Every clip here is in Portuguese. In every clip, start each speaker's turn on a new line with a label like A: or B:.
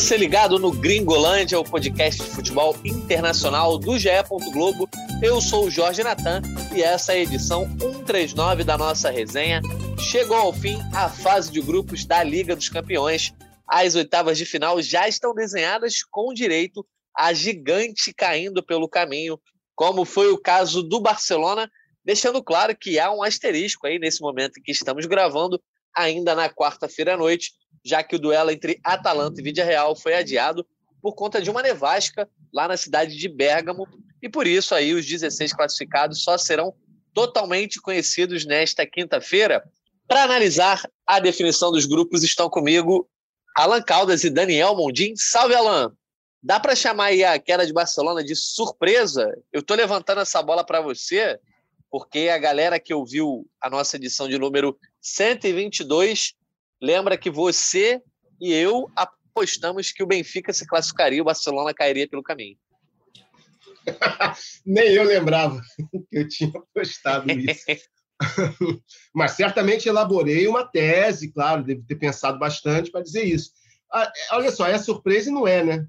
A: você ligado no Gringolândia, o podcast de futebol internacional do GE. Globo. Eu sou o Jorge Natan e essa é a edição 139 da nossa resenha. Chegou ao fim a fase de grupos da Liga dos Campeões. As oitavas de final já estão desenhadas com direito a gigante caindo pelo caminho, como foi o caso do Barcelona, deixando claro que há um asterisco aí nesse momento em que estamos gravando, ainda na quarta-feira à noite já que o duelo entre Atalanta e Vídea Real foi adiado por conta de uma nevasca lá na cidade de Bérgamo, e por isso aí os 16 classificados só serão totalmente conhecidos nesta quinta-feira. Para analisar a definição dos grupos estão comigo Alan Caldas e Daniel Mondim. Salve, Alan! Dá para chamar aí a queda de Barcelona de surpresa? Eu estou levantando essa bola para você, porque a galera que ouviu a nossa edição de número 122 lembra que você e eu apostamos que o Benfica se classificaria, o Barcelona cairia pelo caminho.
B: Nem eu lembrava que eu tinha apostado isso. Mas certamente elaborei uma tese, claro, devo ter pensado bastante para dizer isso. Ah, é, olha só, é surpresa e não é, né?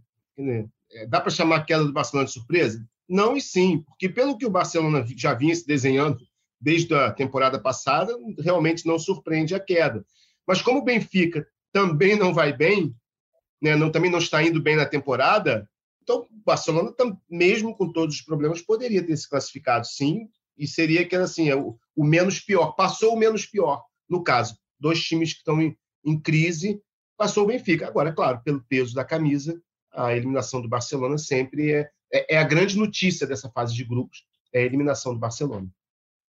B: É, dá para chamar a queda do Barcelona de surpresa? Não e sim, porque pelo que o Barcelona já vinha se desenhando desde a temporada passada, realmente não surpreende a queda. Mas como o Benfica também não vai bem, né, não, também não está indo bem na temporada, então o Barcelona, mesmo com todos os problemas, poderia ter se classificado, sim, e seria que assim, é o, o menos pior. Passou o menos pior, no caso. Dois times que estão em, em crise, passou o Benfica. Agora, é claro, pelo peso da camisa, a eliminação do Barcelona sempre é, é, é, a grande notícia dessa fase de grupos, é a eliminação do Barcelona.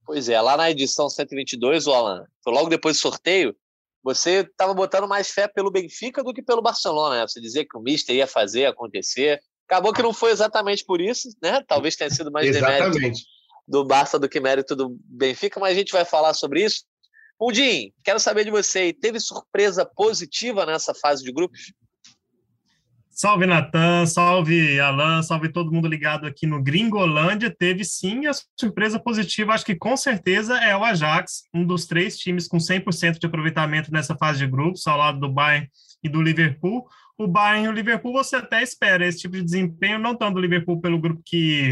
A: Pois é, lá na edição 122, o Alan, logo depois do sorteio, você estava botando mais fé pelo Benfica do que pelo Barcelona, né? Você dizia que o Mister ia fazer acontecer. Acabou que não foi exatamente por isso, né? Talvez tenha sido mais demérito do Barça do que mérito do Benfica, mas a gente vai falar sobre isso. Mundim, quero saber de você, teve surpresa positiva nessa fase de grupos?
C: Salve Natan, salve Alan, salve todo mundo ligado aqui no Gringolândia. Teve sim a surpresa positiva, acho que com certeza é o Ajax, um dos três times com 100% de aproveitamento nessa fase de grupos, ao lado do Bayern e do Liverpool. O Bayern e o Liverpool você até espera esse tipo de desempenho, não tanto do Liverpool pelo grupo que,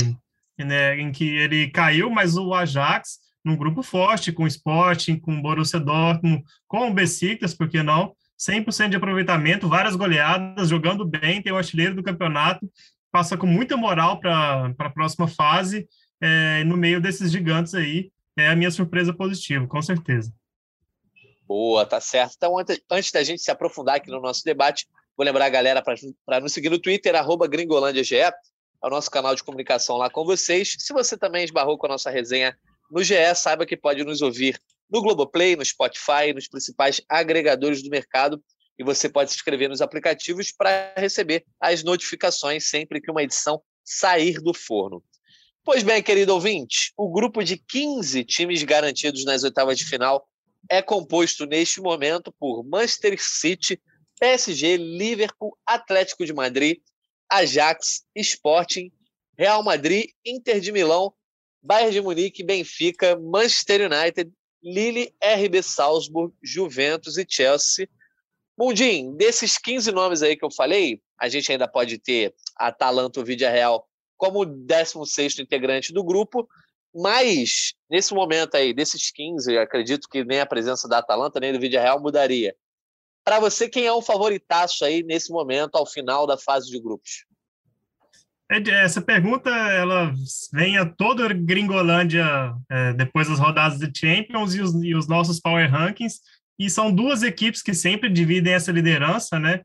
C: né, em que ele caiu, mas o Ajax num grupo forte, com o Sporting, com o Borussia Dortmund, com o Besiktas, por que não? 100% de aproveitamento, várias goleadas, jogando bem, tem o artilheiro do campeonato, passa com muita moral para a próxima fase, é, no meio desses gigantes aí, é a minha surpresa positiva, com certeza.
A: Boa, tá certo. Então, antes, da gente se aprofundar aqui no nosso debate, vou lembrar a galera para nos seguir no Twitter, arroba GringolândiaGE, é o nosso canal de comunicação lá com vocês. Se você também esbarrou com a nossa resenha no GE, saiba que pode nos ouvir no Globoplay, no Spotify, nos principais agregadores do mercado. E você pode se inscrever nos aplicativos para receber as notificações sempre que uma edição sair do forno. Pois bem, querido ouvinte, o grupo de 15 times garantidos nas oitavas de final é composto neste momento por Manchester City, PSG, Liverpool, Atlético de Madrid, Ajax, Sporting, Real Madrid, Inter de Milão, Bayern de Munique, Benfica, Manchester United Lille, RB Salzburg, Juventus e Chelsea. Mundim, desses 15 nomes aí que eu falei, a gente ainda pode ter Atalanta ou Vídea Real como 16 integrante do grupo, mas nesse momento aí, desses 15, acredito que nem a presença da Atalanta nem do Vídea Real mudaria. Para você, quem é o favoritaço aí nesse momento, ao final da fase de grupos?
C: É, essa pergunta ela vem a toda Gringolândia é, depois das rodadas de Champions e os, e os, nossos Power Rankings, e são duas equipes que sempre dividem essa liderança, né?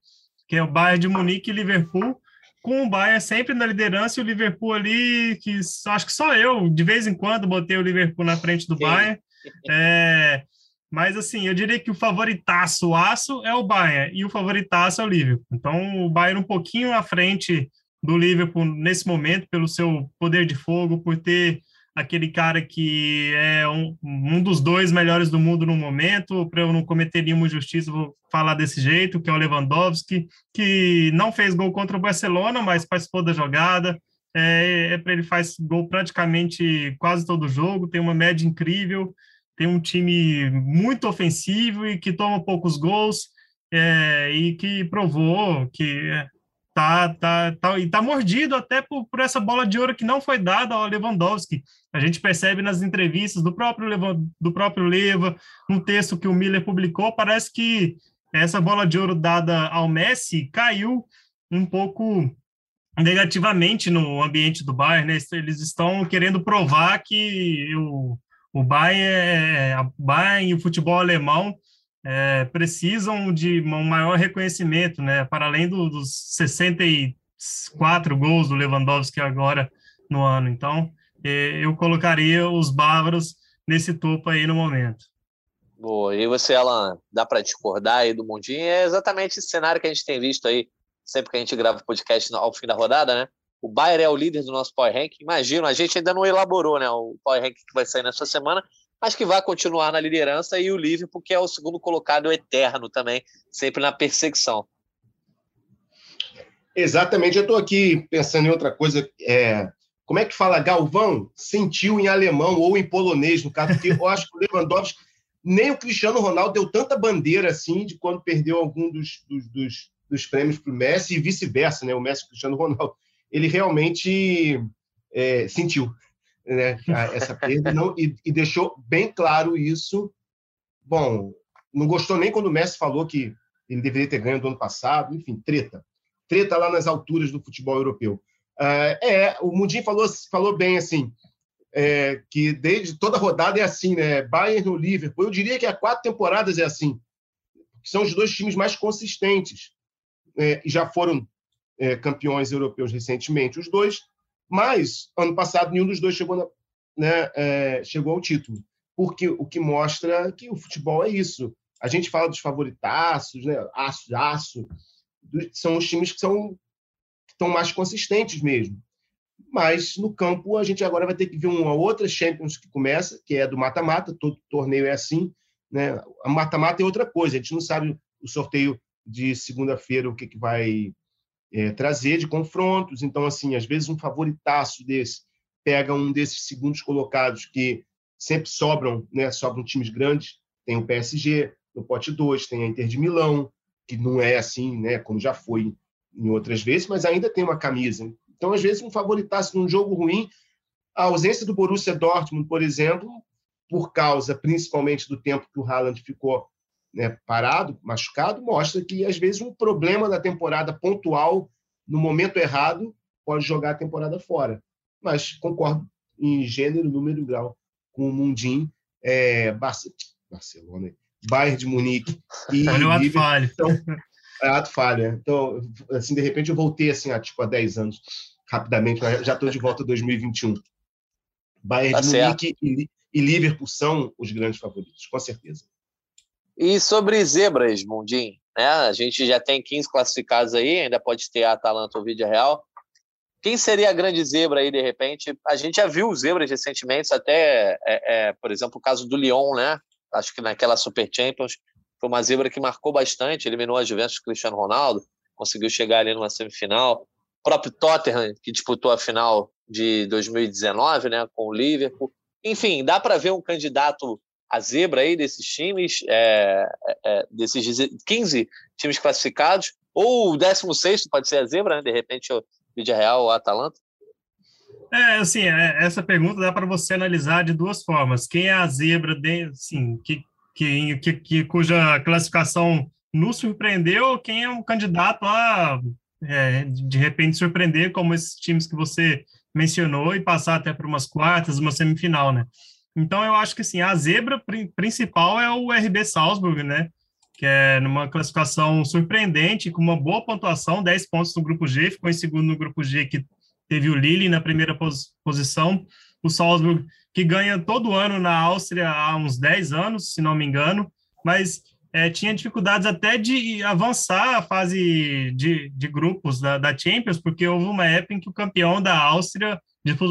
C: Que é o Bayern de Munique e Liverpool, com o Bayern sempre na liderança e o Liverpool ali, que acho que só eu, de vez em quando, botei o Liverpool na frente do Bayern. É, mas assim, eu diria que o favoritaço, o aço, é o Bayern, e o favoritaço é o Liverpool. Então, o Bayern um pouquinho à frente do Liverpool nesse momento, pelo seu poder de fogo, por ter aquele cara que é um, um dos dois melhores do mundo no momento, para eu não cometer nenhuma injustiça, vou falar desse jeito, que é o Lewandowski, que não fez gol contra o Barcelona, mas participou da jogada, é, é ele faz gol praticamente quase todo jogo, tem uma média incrível, tem um time muito ofensivo e que toma poucos gols, é, e que provou que tá, tá, tá, e tá mordido até por, por essa bola de ouro que não foi dada ao Lewandowski. A gente percebe nas entrevistas do próprio Leva, do próprio Leva, no texto que o Miller publicou, parece que essa bola de ouro dada ao Messi caiu um pouco negativamente no ambiente do Bayern, né? Eles estão querendo provar que o, o Bayern, é, o Bayern e o futebol alemão é, precisam de um maior reconhecimento, né? Para além do, dos 64 gols do Lewandowski agora no ano. Então, é, eu colocaria os bávaros nesse topo aí no momento.
A: Boa. E você, Alan, dá para discordar aí do Mundinho? É exatamente esse cenário que a gente tem visto aí sempre que a gente grava o podcast ao fim da rodada, né? O Bayern é o líder do nosso Power Rank. Imagino, a gente ainda não elaborou né, o Power Rank que vai sair nessa semana, mas que vai continuar na liderança, e o Liverpool, que é o segundo colocado eterno também, sempre na perseguição.
B: Exatamente, eu estou aqui pensando em outra coisa. É, como é que fala Galvão? Sentiu em alemão ou em polonês, no caso, porque eu acho que o Lewandowski, nem o Cristiano Ronaldo deu tanta bandeira assim de quando perdeu algum dos, dos, dos dos prêmios para o Messi e vice-versa, né? O Messi e o Cristiano Ronaldo. Ele realmente é, sentiu né, essa perda não, e, e, deixou bem claro isso. Bom, não gostou nem quando o Messi falou que ele deveria ter ganho do ano passado. Enfim, treta. Treta lá nas alturas do futebol europeu. Uh, é, o Mundinho falou, falou bem assim, é, que desde toda rodada é assim, né? Bayern no Liverpool. Eu diria que há quatro temporadas é assim. São os dois times mais consistentes é, já foram é, campeões europeus recentemente, os dois, mas ano passado nenhum dos dois chegou, na, né, é, chegou ao título, porque o que mostra que o futebol é isso. A gente fala dos favoritaços, né, aço, aço, são os times que são que estão mais consistentes mesmo. Mas no campo a gente agora vai ter que ver uma outra Champions que começa, que é do mata-mata, todo torneio é assim, né? A mata-mata é outra coisa, a gente não sabe o sorteio de segunda-feira o que, que vai é, trazer de confrontos. Então, assim, às vezes um favoritaço desse pega um desses segundos colocados que sempre sobram, né? Sobram times grandes. Tem o PSG no pote 2, tem a Inter de Milão, que não é assim, né? Como já foi em outras vezes, mas ainda tem uma camisa. Então, às vezes, um favoritaço num jogo ruim, a ausência do Borussia Dortmund, por exemplo, por causa principalmente do tempo que o Haaland ficou né, parado, machucado, mostra que, às vezes, um problema da temporada pontual, no momento errado, pode jogar a temporada fora. Mas concordo em gênero, número e grau com o Mundim, é, Barcelona, Bayern de Munique e
C: Olha o ato falho.
B: Então, é ato falho. É. Então, assim, de repente eu voltei assim, há, tipo, há 10 anos, rapidamente, já estou de volta a 2021. Bayern tá de certo. Munique e, e Liverpool são os grandes favoritos, com certeza.
A: E sobre zebras, Mundim, né? A gente já tem 15 classificados aí, ainda pode ter a Atalanta ou Vídeo Real. Quem seria a grande zebra aí, de repente? A gente já viu zebras recentemente, até, é, é, por exemplo, o caso do Lyon, né? Acho que naquela Super Champions foi uma zebra que marcou bastante, eliminou a Juventus Cristiano Ronaldo, conseguiu chegar ali numa semifinal. O próprio Tottenham, que disputou a final de 2019, né, com o Liverpool. Enfim, dá para ver um candidato a zebra aí desses times, é, é, é desses 15 times classificados, ou o 16 pode ser a zebra, né? de repente o Vídeo Real ou a Atalanta?
C: É, assim, é, essa pergunta dá para você analisar de duas formas. Quem é a zebra, de, assim, que, que, que, que, cuja classificação nos surpreendeu, quem é um candidato a, é, de repente, surpreender, como esses times que você mencionou, e passar até para umas quartas, uma semifinal, né? Então, eu acho que assim, a zebra principal é o RB Salzburg, né? Que é numa classificação surpreendente, com uma boa pontuação, 10 pontos no grupo G, ficou em segundo no grupo G, que teve o Lille na primeira pos posição. O Salzburg, que ganha todo ano na Áustria há uns 10 anos, se não me engano, mas é, tinha dificuldades até de avançar a fase de, de grupos da, da Champions, porque houve uma época em que o campeão da Áustria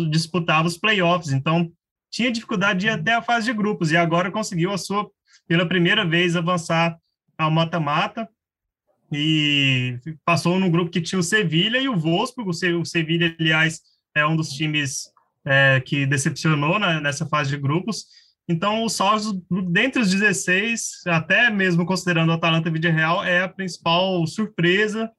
C: disputava os playoffs. Então, tinha dificuldade de ir até a fase de grupos e agora conseguiu a sua pela primeira vez avançar ao mata-mata e passou no grupo que tinha o Sevilha e o Wolfsburg. O Sevilha, aliás, é um dos times é, que decepcionou nessa fase de grupos. Então, o Salzburg, dentre os 16, até mesmo considerando o Atalanta Vídeo Real, é a principal surpresa.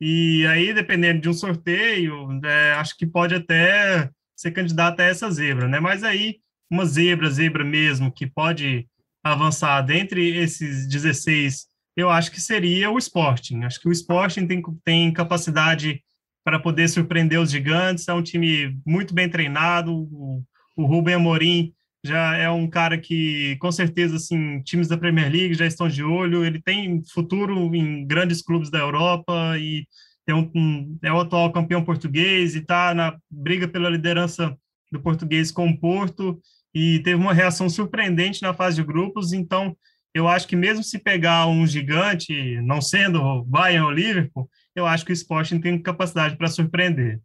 C: E aí, dependendo de um sorteio, é, acho que pode até ser candidato a essa zebra, né? Mas aí, uma zebra, zebra mesmo, que pode avançar dentre esses 16, eu acho que seria o Sporting. Acho que o Sporting tem, tem capacidade para poder surpreender os gigantes, é um time muito bem treinado, o, o Rubem Amorim já é um cara que, com certeza, assim, times da Premier League já estão de olho, ele tem futuro em grandes clubes da Europa e é, um, um, é o atual campeão português e está na briga pela liderança do português com o Porto e teve uma reação surpreendente na fase de grupos, então eu acho que mesmo se pegar um gigante, não sendo o Bayern ou Liverpool, eu acho que o Sporting tem capacidade para surpreender.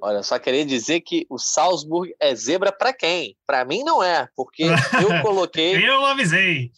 A: Olha, só queria dizer que o Salzburg é zebra para quem? Para mim não é, porque eu coloquei.
C: eu avisei.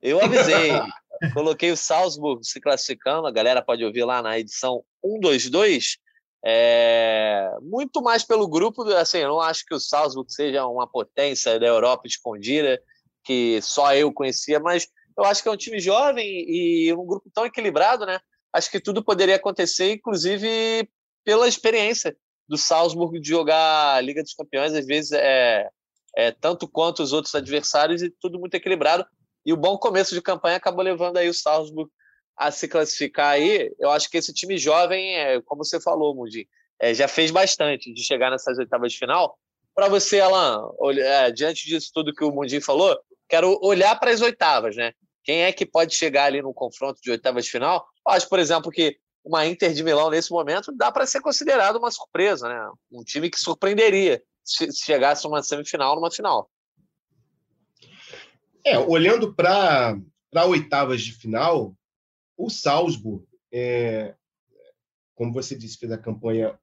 A: Eu avisei. coloquei o Salzburg se classificando, a galera pode ouvir lá na edição 122. É... Muito mais pelo grupo, assim, eu não acho que o Salzburg seja uma potência da Europa escondida, que só eu conhecia, mas eu acho que é um time jovem e um grupo tão equilibrado, né? Acho que tudo poderia acontecer, inclusive pela experiência do Salzburg de jogar a Liga dos Campeões, às vezes é, é tanto quanto os outros adversários e tudo muito equilibrado. E o bom começo de campanha acabou levando aí o Salzburg a se classificar aí. Eu acho que esse time jovem, é, como você falou, Mundi, é, já fez bastante de chegar nessas oitavas de final. Para você, Alan, é, diante disso tudo que o Mundi falou, quero olhar para as oitavas, né? Quem é que pode chegar ali no confronto de oitavas de final? Eu acho, por exemplo, que uma Inter de Milão nesse momento dá para ser considerado uma surpresa, né? Um time que surpreenderia se chegasse uma semifinal numa final.
B: É, olhando para oitavas de final, o Salzburg, é, como você disse, fez a campanha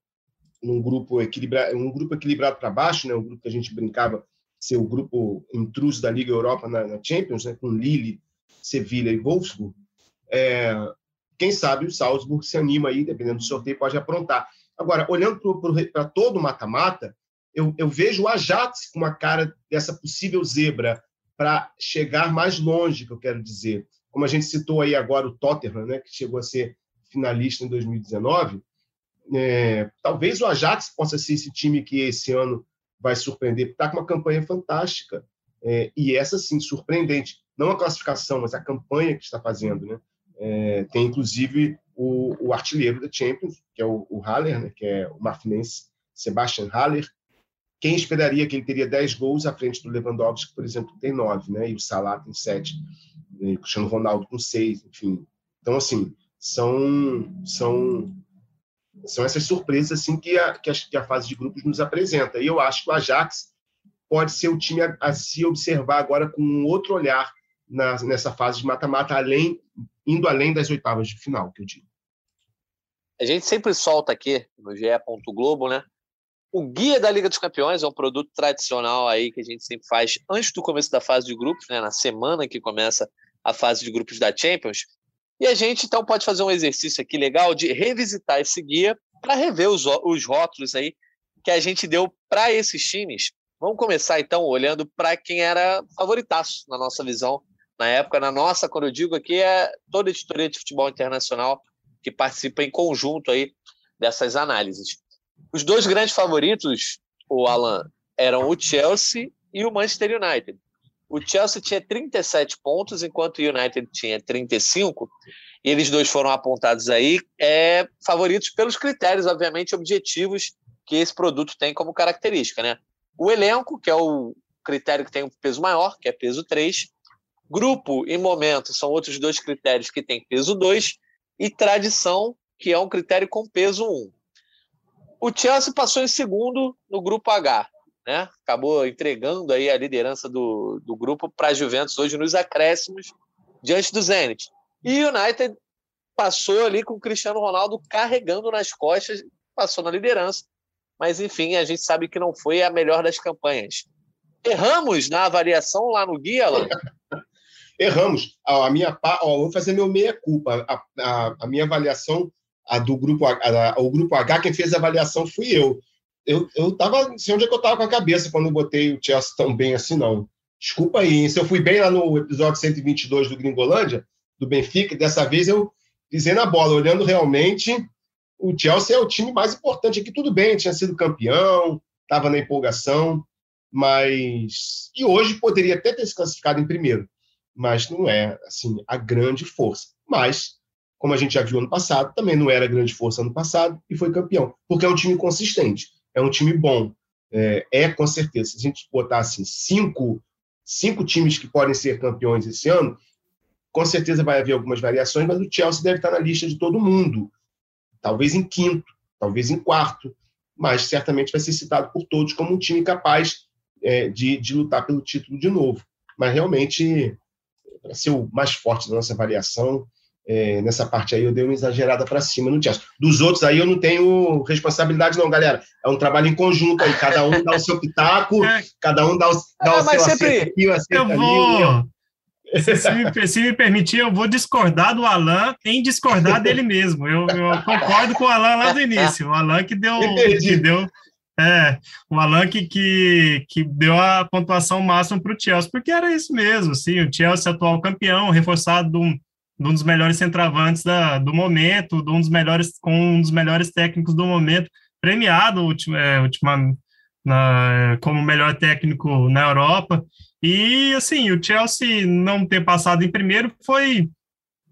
B: num grupo equilibrado, um grupo equilibrado para baixo, né? Um grupo que a gente brincava ser o grupo intruso da Liga Europa na, na Champions, né? Com Lille, Sevilha e Wolfsburg. É, quem sabe o Salzburg se anima aí, dependendo do sorteio, pode aprontar. Agora, olhando para todo o mata-mata, eu, eu, vejo o Ajax com uma cara dessa possível zebra para chegar mais longe, que eu quero dizer. Como a gente citou aí agora o Tottenham, né, que chegou a ser finalista em 2019, é, talvez o Ajax possa ser esse time que esse ano vai surpreender, está com uma campanha fantástica. É, e essa, sim, surpreendente. Não a classificação, mas a campanha que está fazendo. Né? É, tem inclusive o, o, artilheiro da Champions, que é o, o Haller, né, que é o marfinense Sebastian Haller. Quem esperaria que ele teria 10 gols à frente do Lewandowski, por exemplo, que tem 9, né, e o Salah tem 7, e o Cristiano Ronaldo com 6, enfim. Então, assim, são, são, são essas surpresas assim, que, a, que, a, que a fase de grupos nos apresenta. E eu acho que o Ajax pode ser o time a, a se observar agora com um outro olhar na, nessa fase de mata-mata, além indo além das oitavas de final, que eu digo.
A: A gente sempre solta aqui no GE. Globo, né? O Guia da Liga dos Campeões é um produto tradicional aí que a gente sempre faz antes do começo da fase de grupos, né? Na semana que começa a fase de grupos da Champions. E a gente então pode fazer um exercício aqui legal de revisitar esse guia para rever os, os rótulos aí que a gente deu para esses times. Vamos começar então olhando para quem era favoritaço na nossa visão na época, na nossa, quando eu digo aqui, é toda a editoria de futebol internacional que participa em conjunto aí dessas análises. Os dois grandes favoritos, o Alan, eram o Chelsea e o Manchester United. O Chelsea tinha 37 pontos, enquanto o United tinha 35, e eles dois foram apontados aí é, favoritos pelos critérios, obviamente, objetivos que esse produto tem como característica. Né? O elenco, que é o critério que tem um peso maior, que é peso 3, Grupo e momento são outros dois critérios que têm peso 2, e tradição, que é um critério com peso 1. O Chelsea passou em segundo no grupo H, né? Acabou entregando aí a liderança do, do grupo para a Juventus hoje nos acréscimos diante do Zenit. E o United passou ali com o Cristiano Ronaldo carregando nas costas, passou na liderança. Mas enfim, a gente sabe que não foi a melhor das campanhas. Erramos na avaliação lá no guia, Alan?
B: erramos. A minha, ó, vou fazer meu meia-culpa. A, a, a, minha avaliação, a do grupo H, a, o grupo H, quem fez a avaliação fui eu. Eu, eu tava, não sei onde é que eu estava com a cabeça quando eu botei o Chelsea tão bem assim, não. Desculpa aí, se eu fui bem lá no episódio 122 do Gringolândia, do Benfica, dessa vez eu pisei na bola, olhando realmente, o Chelsea é o time mais importante aqui. Tudo bem, tinha sido campeão, estava na empolgação, mas. E hoje poderia até ter se classificado em primeiro, mas não é, assim, a grande força. Mas, como a gente já viu ano passado, também não era grande força ano passado e foi campeão, porque é um time consistente, é um time bom. É, é com certeza. Se a gente botar assim, cinco cinco times que podem ser campeões esse ano, com certeza vai haver algumas variações, mas o Chelsea deve estar na lista de todo mundo. Talvez em quinto, talvez em quarto, mas certamente vai ser citado por todos como um time capaz é, de, de lutar pelo título de novo. Mas realmente, para ser o mais forte da nossa variação, é, nessa parte aí eu dei uma exagerada para cima no Chelsea. Dos outros aí eu não tenho responsabilidade não, galera. É um trabalho em conjunto aí, cada um dá o seu pitaco, é. cada um dá o, dá
A: ah,
B: o seu
A: sempre... aqui, o
C: eu vou... Se, se, me, se, me, permitir, eu vou discordar do Alan em discordar dele mesmo. Eu, eu, concordo com o Alan lá do início. O Alan que deu. Que deu é, o Alan que, que, que deu a pontuação máxima para o Chelsea, porque era isso mesmo. Sim, o Chelsea atual campeão, reforçado de um, de um dos melhores centravantes da, do momento, de um dos melhores, com um dos melhores técnicos do momento, premiado ultima, é, ultima, na, como melhor técnico na Europa. E, assim, o Chelsea não ter passado em primeiro foi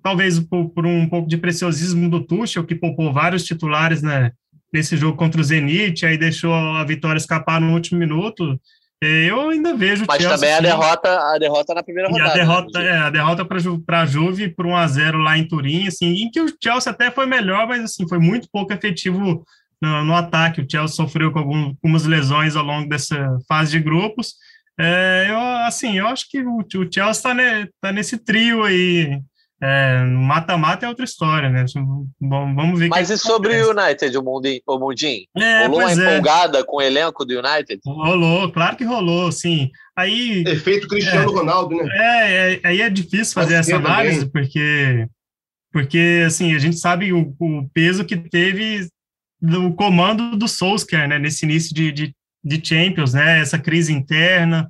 C: talvez por, por um pouco de preciosismo do Tuchel, que poupou vários titulares né, nesse jogo contra o Zenit, aí deixou a vitória escapar no último minuto. Eu ainda vejo
A: Mas Chelsea, também a derrota, a derrota na primeira rodada.
C: A derrota, né, é, a derrota para a Juve por 1 a 0 lá em Turim, assim, em que o Chelsea até foi melhor, mas assim, foi muito pouco efetivo no, no ataque. O Chelsea sofreu com algum, algumas lesões ao longo dessa fase de grupos. É, eu, assim, eu acho que o, o Chelsea está tá nesse trio aí é, mata-mata é outra história, né? Vamos ver.
A: Mas e sobre o United, o Mundinho? O Mundinho? É, rolou uma é. empolgada com o elenco do United?
C: Rolou, claro que rolou, sim. Aí,
B: Efeito Cristiano é, Ronaldo, né?
C: É, é, aí é difícil fazer essa análise, também. porque, porque assim, a gente sabe o, o, peso que teve do comando do Solskjaer, né? Nesse início de, de, de Champions, né? Essa crise interna,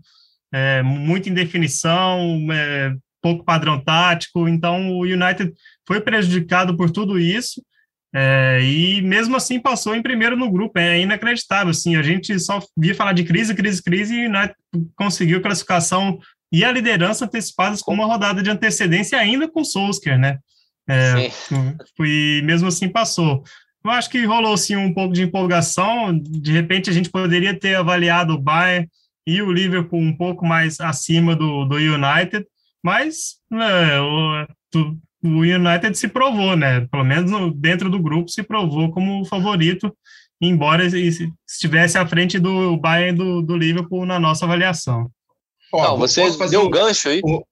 C: é, muita indefinição, é, pouco padrão tático, então o United foi prejudicado por tudo isso, é, e mesmo assim passou em primeiro no grupo, é inacreditável, assim, a gente só via falar de crise, crise, crise, e o United conseguiu classificação e a liderança antecipadas com uma rodada de antecedência ainda com Solskjaer, né, é, e mesmo assim passou. Eu acho que rolou sim um pouco de empolgação, de repente a gente poderia ter avaliado o Bayern e o Liverpool um pouco mais acima do, do United, mas né, o, o, United se provou, né? Pelo menos no, dentro do grupo se provou como favorito, embora estivesse à frente do Bayern do, do Liverpool na nossa avaliação.
A: Ó, Não, você deu um gancho aí. O,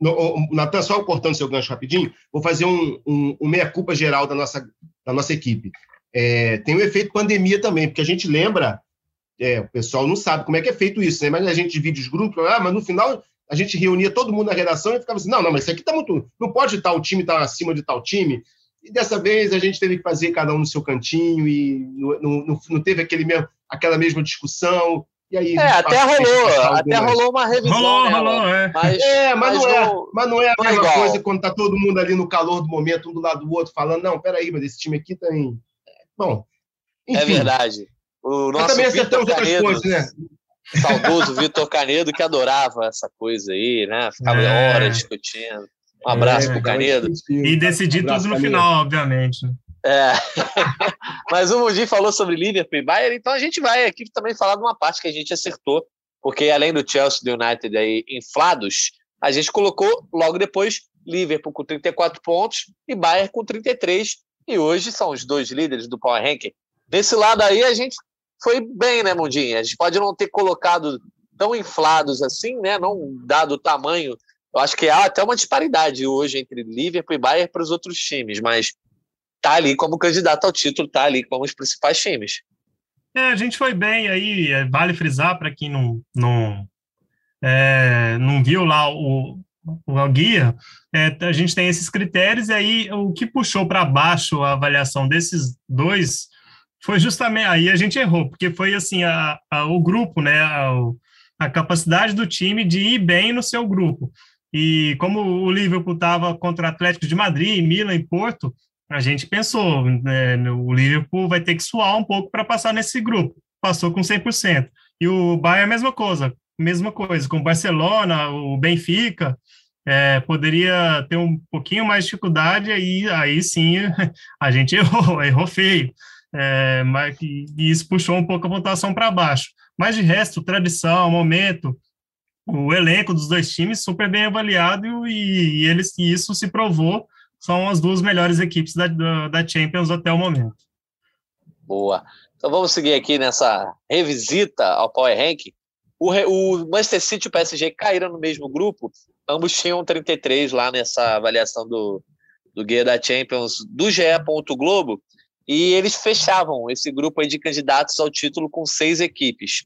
B: o, Natan, só cortando seu gancho rapidinho, vou fazer um, um, um meia-culpa geral da nossa, da nossa equipe. É, tem o efeito pandemia também, porque a gente lembra, é, o pessoal não sabe como é que é feito isso, né? mas a gente divide os grupos, ah, mas no final a gente reunia todo mundo na redação e ficava assim: não, não, mas isso aqui tá muito. Não pode tal time estar tá acima de tal time. E dessa vez a gente teve que fazer cada um no seu cantinho e não, não, não teve aquele mesmo, aquela mesma discussão. E aí,
A: é, até rolou, até rolou uma revisão.
C: Rolou, né, rolou, é.
B: Mas, é, mas, mas não, é, mas não é a é mesma coisa quando tá todo mundo ali no calor do momento, um do lado do outro, falando, não, peraí, mas esse time aqui tem. Bom.
A: É enfim. É verdade.
B: O nosso mas também acertamos outras coisas, né?
A: Saudoso Vitor Canedo, que adorava essa coisa aí, né? Ficava é. horas discutindo. Um abraço é, pro Canedo.
C: E decidir um tudo no final, obviamente.
A: É. Mas o Mundi falou sobre Liverpool e Bayern, então a gente vai aqui também falar de uma parte que a gente acertou, porque além do Chelsea e do United aí inflados, a gente colocou logo depois Liverpool com 34 pontos e Bayern com 33, e hoje são os dois líderes do Power Ranking. Desse lado aí, a gente foi bem, né, Mundinha? A gente pode não ter colocado tão inflados assim, né? Não dado o tamanho. Eu acho que há até uma disparidade hoje entre Liverpool e Bayern para os outros times, mas tá ali como candidato ao título, tá ali como os principais times.
C: É, a gente foi bem aí, é, vale frisar para quem não, não, é, não viu lá o, o guia, é, a gente tem esses critérios, e aí o que puxou para baixo a avaliação desses dois foi justamente aí a gente errou, porque foi assim a, a o grupo, né, a, a capacidade do time de ir bem no seu grupo. E como o Liverpool estava contra Atlético de Madrid, Milan e Porto, a gente pensou, né, o Liverpool vai ter que suar um pouco para passar nesse grupo. Passou com 100%. E o Bayern a mesma coisa, mesma coisa, com o Barcelona, o Benfica, é, poderia ter um pouquinho mais de dificuldade, aí, aí sim a gente errou, errou feio. É, mas, e isso puxou um pouco a pontuação para baixo. Mas de resto, tradição, momento, o elenco dos dois times super bem avaliado e, e eles e isso se provou são as duas melhores equipes da, da, Champions até o momento.
A: Boa. Então vamos seguir aqui nessa revisita ao Power Rank. O, o Manchester City e o PSG caíram no mesmo grupo, ambos tinham 33 lá nessa avaliação do, do Guia da Champions do GE. Globo, e eles fechavam esse grupo de candidatos ao título com seis equipes.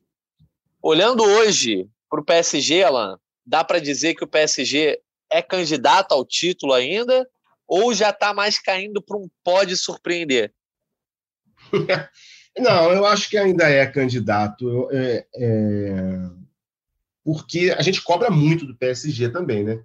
A: Olhando hoje para o PSG, Alan, dá para dizer que o PSG é candidato ao título ainda ou já está mais caindo para um pode surpreender?
B: Não, eu acho que ainda é candidato, é, é, porque a gente cobra muito do PSG também, né?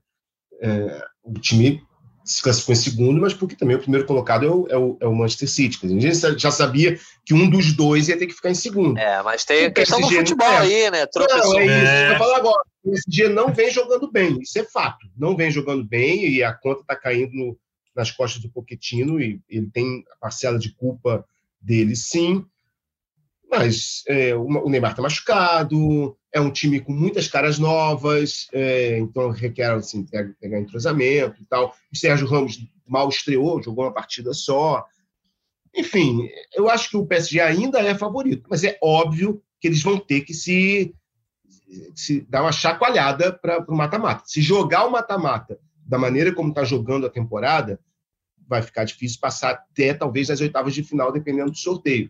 B: É, o time se classificou em segundo, mas porque também o primeiro colocado é o, é o, é o Manchester City. A gente já sabia que um dos dois ia ter que ficar em segundo.
A: É, mas tem a questão do futebol é. aí, né? Tropeçou.
B: Não, é isso que eu falo agora. O PSG não vem jogando bem, isso é fato. Não vem jogando bem e a conta está caindo no, nas costas do Pochettino e ele tem a parcela de culpa dele, sim. Mas é, o Neymar está machucado, é um time com muitas caras novas, é, então requer assim, pegar entrosamento e tal. O Sérgio Ramos mal estreou, jogou uma partida só. Enfim, eu acho que o PSG ainda é favorito, mas é óbvio que eles vão ter que se, se dar uma chacoalhada para o mata-mata. Se jogar o mata-mata da maneira como está jogando a temporada, vai ficar difícil passar até talvez as oitavas de final, dependendo do sorteio.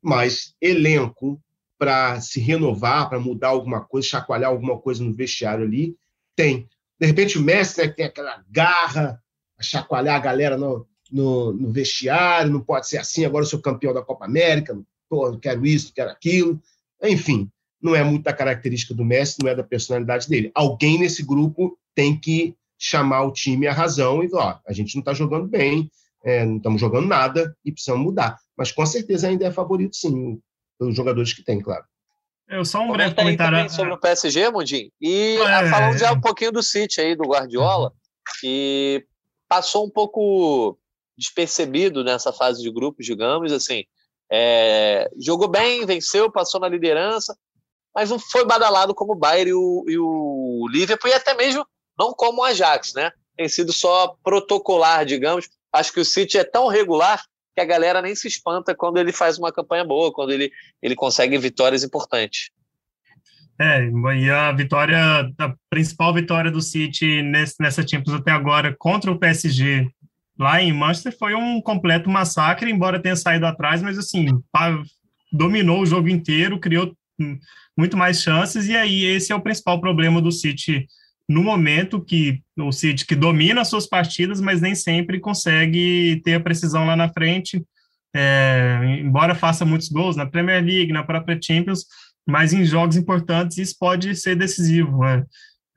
B: Mas elenco para se renovar, para mudar alguma coisa, chacoalhar alguma coisa no vestiário ali, tem. De repente o Messi né, tem aquela garra, chacoalhar a galera no, no, no, vestiário, não pode ser assim, agora eu sou campeão da Copa América, pô, não quero isso, não quero aquilo. Enfim, não é muito da característica do Messi, não é da personalidade dele. Alguém nesse grupo tem que chamar o time à razão e falar, ó, a gente não está jogando bem, é, não estamos jogando nada e precisamos mudar. Mas com certeza ainda é favorito, sim, pelos jogadores que tem, claro.
C: Eu só um breve comentário
A: sobre o PSG, Mundinho. E é... falando já um pouquinho do City aí, do Guardiola, que passou um pouco despercebido nessa fase de grupos, digamos, assim. É, jogou bem, venceu, passou na liderança, mas não foi badalado como o Bayern e o, e o Liverpool, e até mesmo não como o Ajax, né? Tem sido só protocolar, digamos. Acho que o City é tão regular que a galera nem se espanta quando ele faz uma campanha boa, quando ele, ele consegue vitórias importantes.
C: É, e a vitória, a principal vitória do City nesse, nessa Champions até agora contra o PSG lá em Manchester foi um completo massacre, embora tenha saído atrás, mas assim, dominou o jogo inteiro, criou muito mais chances, e aí esse é o principal problema do City no momento que o City que domina as suas partidas, mas nem sempre consegue ter a precisão lá na frente, é, embora faça muitos gols na Premier League, na própria Champions, mas em jogos importantes isso pode ser decisivo. Né?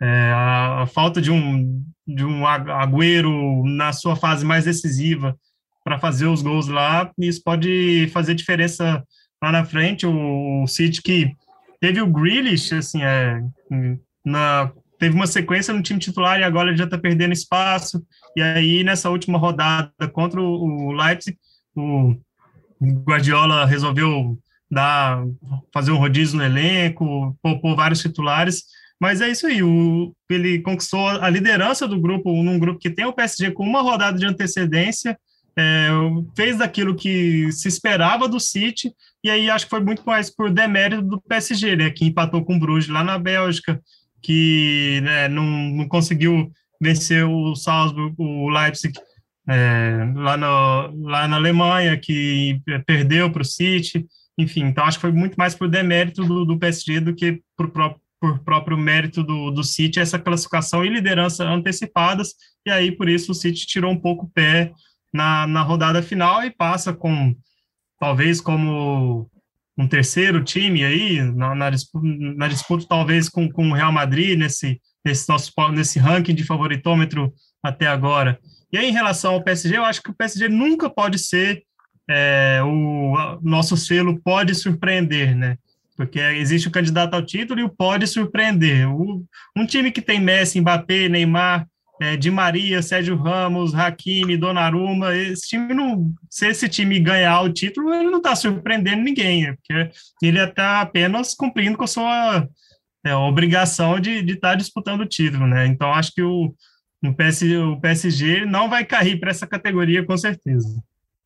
C: É, a, a, falta de um de um Agüero na sua fase mais decisiva para fazer os gols lá, isso pode fazer diferença lá na frente. O, o City que teve o Grealish, assim, é, na teve uma sequência no time titular e agora ele já está perdendo espaço. E aí, nessa última rodada contra o Leipzig, o Guardiola resolveu dar, fazer um rodízio no elenco, poupou vários titulares. Mas é isso aí, o, ele conquistou a liderança do grupo, num grupo que tem o PSG com uma rodada de antecedência, é, fez daquilo que se esperava do City, e aí acho que foi muito mais por demérito do PSG, né, que empatou com o Bruges lá na Bélgica, que né, não, não, conseguiu vencer o Salzburg, o Leipzig é, lá, no, lá na Alemanha, que perdeu para o City, enfim, então acho que foi muito mais por demérito do, do PSG do que por, próprio, por próprio mérito do, do City, essa classificação e liderança antecipadas, e aí por isso o City tirou um pouco o pé na, na rodada final e passa com, talvez como um terceiro time aí, na, na, disputa, na disputa, talvez com, com o Real Madrid, nesse, nesse, nosso, nesse ranking de favoritômetro até agora. E aí, em relação ao PSG, eu acho que o PSG nunca pode ser é, o nosso selo pode surpreender, né? Porque existe o candidato ao título e o pode surpreender. O, um time que tem Messi, Mbappé, Neymar, é, Di Maria, Sérgio Ramos, Hakimi, Donnarumma, esse time não, se esse time ganhar o título, ele não está surpreendendo ninguém, é porque ele está apenas cumprindo com a sua é, obrigação de estar tá disputando o título, né? Então acho que o, o PSG não vai cair para essa categoria com certeza.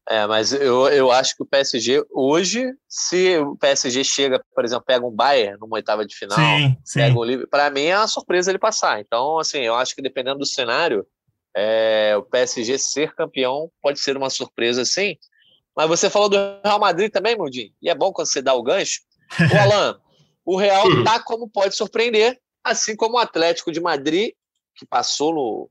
A: É, mas eu, eu acho que o PSG hoje, se o PSG chega, por exemplo, pega um Bayern numa oitava de final, sim, sim. pega o Liverpool, para mim é uma surpresa ele passar. Então, assim, eu acho que dependendo do cenário, é, o PSG ser campeão pode ser uma surpresa, sim. Mas você falou do Real Madrid também, Mundinho, e é bom quando você dá o gancho. O Alan, o Real tá como pode surpreender, assim como o Atlético de Madrid, que passou no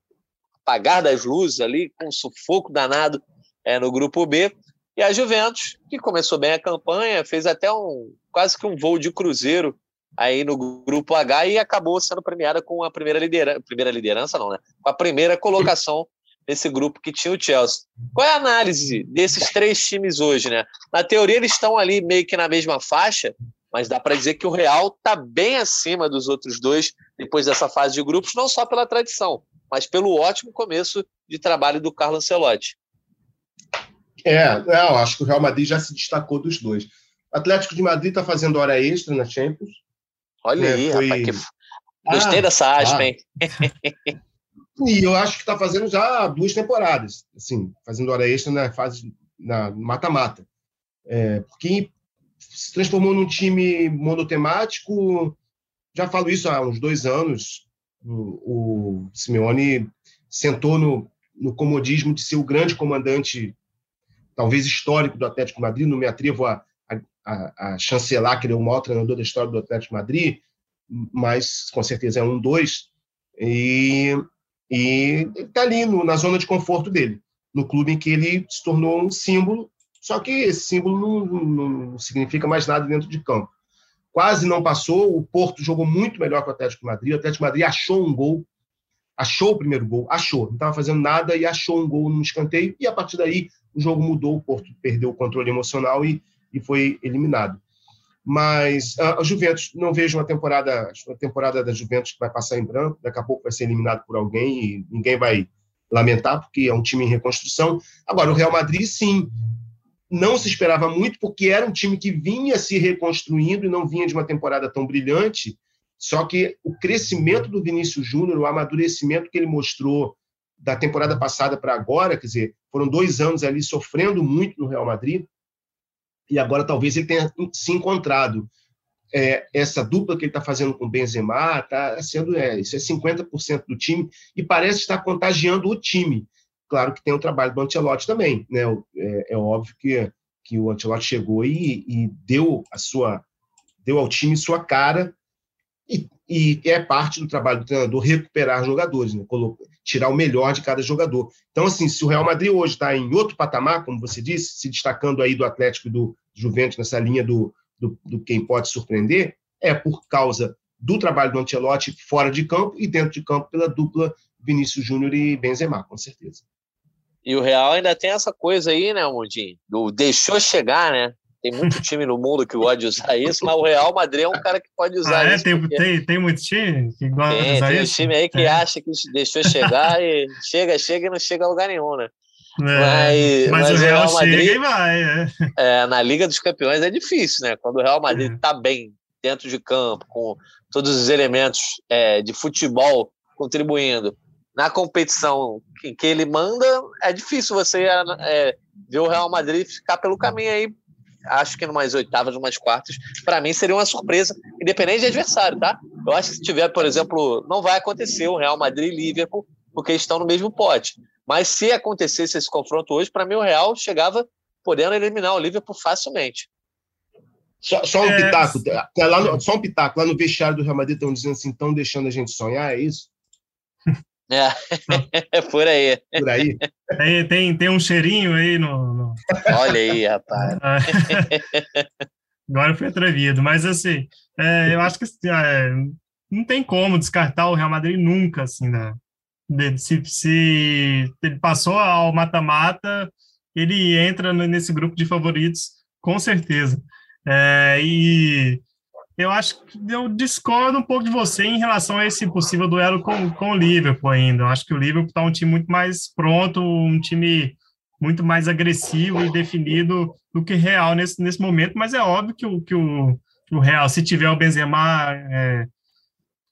A: apagar das luzes ali, com um sufoco danado é, no grupo B. E a Juventus, que começou bem a campanha, fez até um quase que um voo de cruzeiro aí no grupo H e acabou sendo premiada com a primeira liderança, primeira liderança não, né? Com a primeira colocação nesse grupo que tinha o Chelsea. Qual é a análise desses três times hoje, né? Na teoria eles estão ali meio que na mesma faixa, mas dá para dizer que o Real está bem acima dos outros dois depois dessa fase de grupos, não só pela tradição, mas pelo ótimo começo de trabalho do Carlos Ancelotti.
B: É, não, acho que o Real Madrid já se destacou dos dois. O Atlético de Madrid está fazendo hora extra na Champions.
A: Olha é, aí, foi... rapaz, que... gostei ah, dessa aspa, ah. hein?
B: e eu acho que está fazendo já duas temporadas, assim, fazendo hora extra na fase na mata-mata. É, porque se transformou num time monotemático. Já falo isso há uns dois anos. O, o Simeone sentou no, no comodismo de ser o grande comandante talvez histórico do Atlético Madrid, não me atrevo a, a, a chancelar que ele é o maior treinador da história do Atlético Madrid, mas com certeza é um, dois, e está ali no, na zona de conforto dele, no clube em que ele se tornou um símbolo, só que esse símbolo não, não significa mais nada dentro de campo. Quase não passou, o Porto jogou muito melhor que o Atlético Madrid, o Atlético Madrid achou um gol, achou o primeiro gol, achou, não estava fazendo nada e achou um gol no escanteio, e a partir daí o jogo mudou, o Porto perdeu o controle emocional e, e foi eliminado. Mas a, a Juventus, não vejo uma temporada, uma temporada da Juventus que vai passar em branco, daqui a pouco vai ser eliminado por alguém e ninguém vai lamentar, porque é um time em reconstrução. Agora, o Real Madrid, sim, não se esperava muito, porque era um time que vinha se reconstruindo e não vinha de uma temporada tão brilhante. Só que o crescimento do Vinícius Júnior, o amadurecimento que ele mostrou da temporada passada para agora, quer dizer, foram dois anos ali sofrendo muito no Real Madrid, e agora talvez ele tenha se encontrado. É, essa dupla que ele está fazendo com o Benzema, tá sendo, é, isso é 50% do time, e parece estar contagiando o time. Claro que tem o trabalho do Ancelotti também, né? É, é óbvio que, que o Ancelotti chegou e, e deu a sua deu ao time sua cara e, e é parte do trabalho do treinador recuperar jogadores, né? Tirar o melhor de cada jogador. Então, assim, se o Real Madrid hoje está em outro patamar, como você disse, se destacando aí do Atlético e do Juventus nessa linha do, do, do quem pode surpreender, é por causa do trabalho do Ancelotti fora de campo e dentro de campo pela dupla Vinícius Júnior e Benzema, com certeza.
A: E o Real ainda tem essa coisa aí, né, Mundinho? Deixou chegar, né? Tem muito time no mundo que gosta de usar isso, mas o Real Madrid é um cara que pode usar ah, é? isso.
C: Tem, porque... tem, tem muito time que gosta tem, de usar
A: tem
C: isso?
A: Tem time aí que é. acha que deixou chegar e chega, chega e não chega a lugar nenhum, né?
C: É, mas, mas, mas, o Real, Real Madrid, chega e vai. É.
A: é. na Liga dos Campeões é difícil, né? Quando o Real Madrid está é. bem dentro de campo, com todos os elementos é, de futebol contribuindo na competição em que ele manda, é difícil você é, ver o Real Madrid ficar pelo caminho aí acho que numas oitavas, numas quartas, para mim seria uma surpresa, independente de adversário, tá? Eu acho que se tiver, por exemplo, não vai acontecer o Real Madrid e Liverpool, porque estão no mesmo pote. Mas se acontecesse esse confronto hoje, para mim o Real chegava podendo eliminar o Liverpool facilmente.
B: Só, só um é... pitaco, tá lá no, só um pitaco, lá no vestiário do Real Madrid estão dizendo assim, estão deixando a gente sonhar, é isso?
A: É, é por aí.
B: Por aí.
C: Tem, tem, tem um cheirinho aí no. no...
A: Olha aí, rapaz.
C: agora foi atrevido, mas assim, é, eu acho que é, não tem como descartar o Real Madrid nunca, assim, né? Se, se ele passou ao mata-mata, ele entra nesse grupo de favoritos, com certeza. É, e eu acho que eu discordo um pouco de você em relação a esse possível duelo com, com o Liverpool ainda. Eu acho que o Liverpool está um time muito mais pronto, um time muito mais agressivo e definido do que Real nesse, nesse momento, mas é óbvio que o, que o, o Real, se tiver o Benzema é,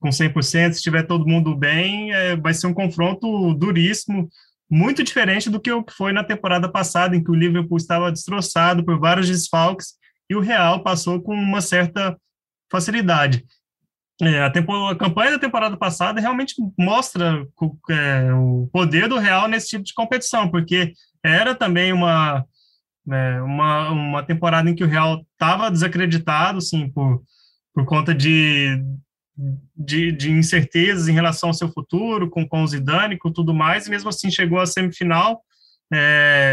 C: com 100%, se tiver todo mundo bem, é, vai ser um confronto duríssimo, muito diferente do que o que foi na temporada passada, em que o Liverpool estava destroçado por vários desfalques e o Real passou com uma certa facilidade. É, a, tempo, a, campanha da temporada passada realmente mostra é, o poder do Real nesse tipo de competição, porque era também uma, é, uma, uma temporada em que o Real estava desacreditado, sim, por, por conta de, de, de, incertezas em relação ao seu futuro, com, com o Zidane, com tudo mais, e mesmo assim chegou à semifinal,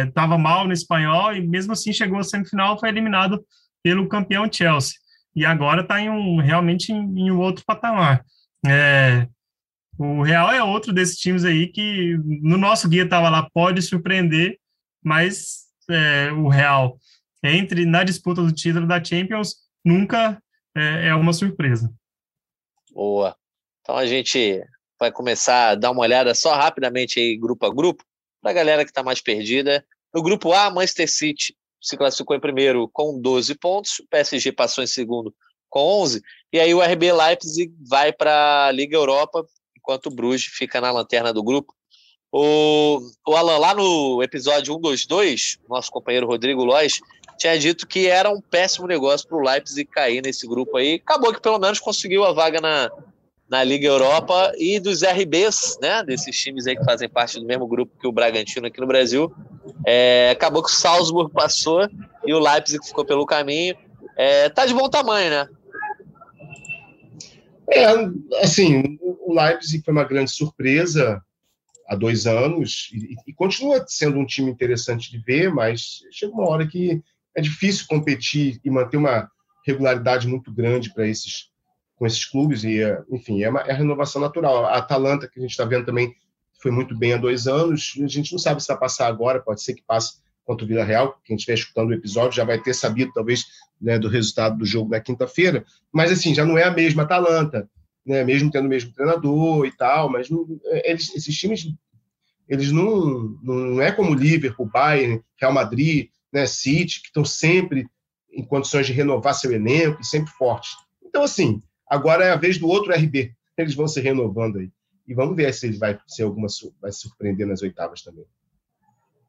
C: estava é, mal no espanhol, e mesmo assim chegou à semifinal, foi eliminado pelo campeão Chelsea e agora está em um, realmente em, em outro patamar. É, o Real é outro desses times aí que no nosso guia estava lá, pode surpreender, mas é, o Real entre na disputa do título da Champions nunca é, é uma surpresa.
A: Boa. Então a gente vai começar a dar uma olhada só rapidamente aí, grupo a grupo, para a galera que está mais perdida. No grupo A, Manchester City se classificou em primeiro com 12 pontos, o PSG passou em segundo com 11, e aí o RB Leipzig vai para a Liga Europa, enquanto o Bruges fica na lanterna do grupo. O, o Alan, lá no episódio 122, nosso companheiro Rodrigo Lois tinha dito que era um péssimo negócio para o Leipzig cair nesse grupo aí. Acabou que pelo menos conseguiu a vaga na, na Liga Europa e dos RBs, né, desses times aí que fazem parte do mesmo grupo que o Bragantino aqui no Brasil. É, acabou que o Salzburg passou e o Leipzig ficou pelo caminho. É, tá de bom tamanho, né?
B: É, assim, o Leipzig foi uma grande surpresa há dois anos e, e continua sendo um time interessante de ver, mas chega uma hora que é difícil competir e manter uma regularidade muito grande para esses com esses clubes e, enfim, é, uma, é a renovação natural. A Atalanta, que a gente está vendo também, foi muito bem há dois anos. A gente não sabe se vai passar agora, pode ser que passe contra o Vila Real. Quem estiver escutando o episódio já vai ter sabido, talvez, né, do resultado do jogo da quinta-feira. Mas, assim, já não é a mesma Atalanta, né, mesmo tendo o mesmo treinador e tal. Mas não, eles, esses times, eles não, não é como Liverpool, Bayern, Real Madrid, né, City, que estão sempre em condições de renovar seu elenco e sempre fortes. Então, assim, Agora é a vez do outro RB. Eles vão se renovando aí. E vamos ver se ele vai ser alguma vai surpreender nas oitavas também.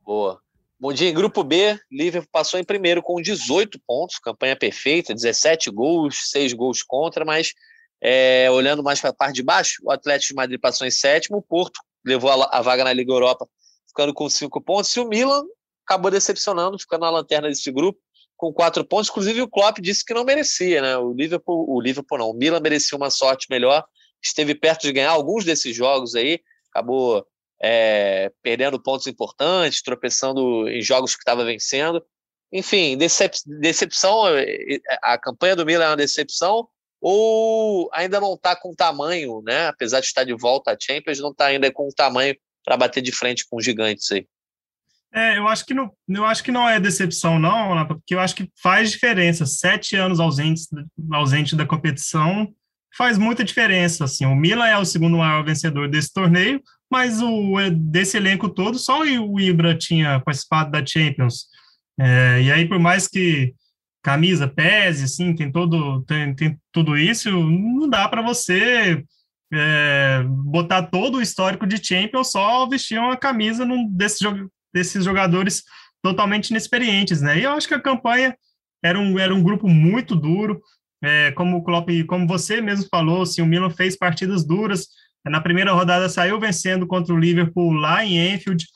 A: Boa. Bom dia, em grupo B, Liverpool passou em primeiro com 18 pontos, campanha perfeita, 17 gols, 6 gols contra, mas é, olhando mais para a parte de baixo, o Atlético de Madrid passou em sétimo, o Porto levou a, a vaga na Liga Europa ficando com 5 pontos, e o Milan acabou decepcionando, ficando na lanterna desse grupo, com quatro pontos. Inclusive, o Klopp disse que não merecia, né? O Liverpool, o Liverpool não, o Milan merecia uma sorte melhor, esteve perto de ganhar alguns desses jogos aí, acabou é, perdendo pontos importantes, tropeçando em jogos que estava vencendo. Enfim, decep decepção, a campanha do Milan é uma decepção, ou ainda não está com tamanho, né? Apesar de estar de volta à Champions, não está ainda com tamanho para bater de frente com os gigantes aí.
C: É, eu acho que não, eu acho que não é decepção, não, porque eu acho que faz diferença. Sete anos ausentes, ausente da competição faz muita diferença. Assim, o Milan é o segundo maior vencedor desse torneio, mas o desse elenco todo só o Ibra tinha participado da Champions. É, e aí, por mais que camisa pese, assim, tem todo tem, tem tudo isso, não dá para você é, botar todo o histórico de Champions só vestir uma camisa num desses desses jogadores totalmente inexperientes, né? E eu acho que a campanha era um, era um grupo muito duro, é, como o Klopp, como você mesmo falou, assim, o Milan fez partidas duras. Na primeira rodada saiu vencendo contra o Liverpool lá em Enfield,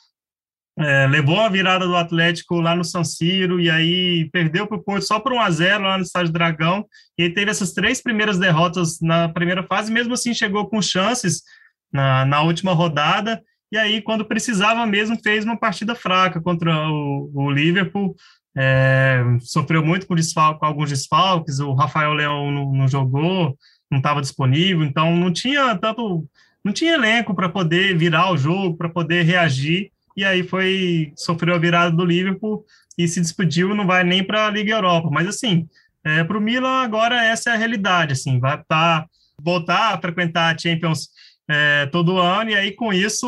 C: é, levou a virada do Atlético lá no San Siro e aí perdeu para o Porto só por 1 a 0 lá no Estádio Dragão. E teve essas três primeiras derrotas na primeira fase, mesmo assim chegou com chances na, na última rodada e aí, quando precisava mesmo, fez uma partida fraca contra o, o Liverpool. é, sofreu muito com, desfalque, com alguns desfalques, o Rafael Leão não, não jogou, não estava disponível, então não tinha tanto, não tinha elenco para poder virar o jogo, para poder reagir, e aí foi, sofreu a virada do Liverpool e se despediu, não vai nem para a Liga Europa, mas assim, é, para o Milan agora essa é a realidade, assim, vai tá, voltar a frequentar a Champions é, todo ano, e aí com isso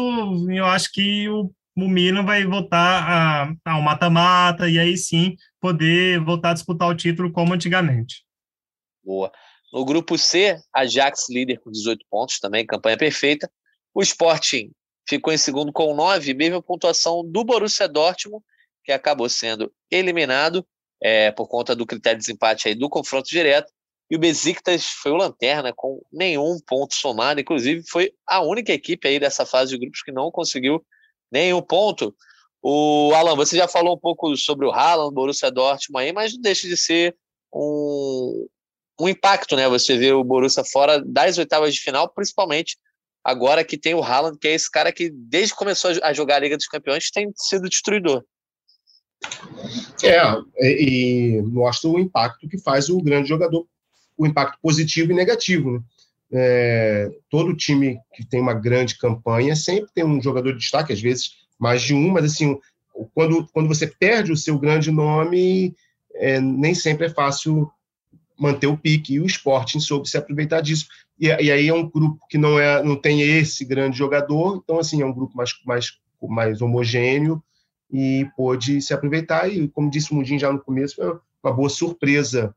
C: eu acho que o o Milan vai voltar ao mata-mata e aí sim poder voltar a disputar o título como antigamente.
A: Boa. No grupo C, Ajax líder com 18 pontos, também campanha perfeita. O Sporting ficou em segundo com 9, mesma pontuação do Borussia Dortmund, que acabou sendo eliminado é, por conta do critério de desempate aí do confronto direto. E o Besiktas foi o lanterna com nenhum ponto somado, inclusive foi a única equipe aí dessa fase de grupos que não conseguiu nenhum ponto. O Alan, você já falou um pouco sobre o Haaland, Borussia Dortmund aí, mas não deixa de ser um, um impacto, né? Você vê o Borussia fora das oitavas de final, principalmente agora que tem o Haaland, que é esse cara que desde que começou a jogar a Liga dos Campeões tem sido destruidor.
B: É, e mostra o impacto que faz o grande jogador, o impacto positivo e negativo, né? É, todo time que tem uma grande campanha sempre tem um jogador de destaque, às vezes mais de um, mas assim, quando, quando você perde o seu grande nome, é, nem sempre é fácil manter o pique, e o Sporting soube se aproveitar disso. E, e, aí é um grupo que não, é, não tem esse grande jogador, então assim, é um grupo mais, mais, mais homogêneo e pôde se aproveitar, e como disse o Mundinho já no começo, foi uma boa surpresa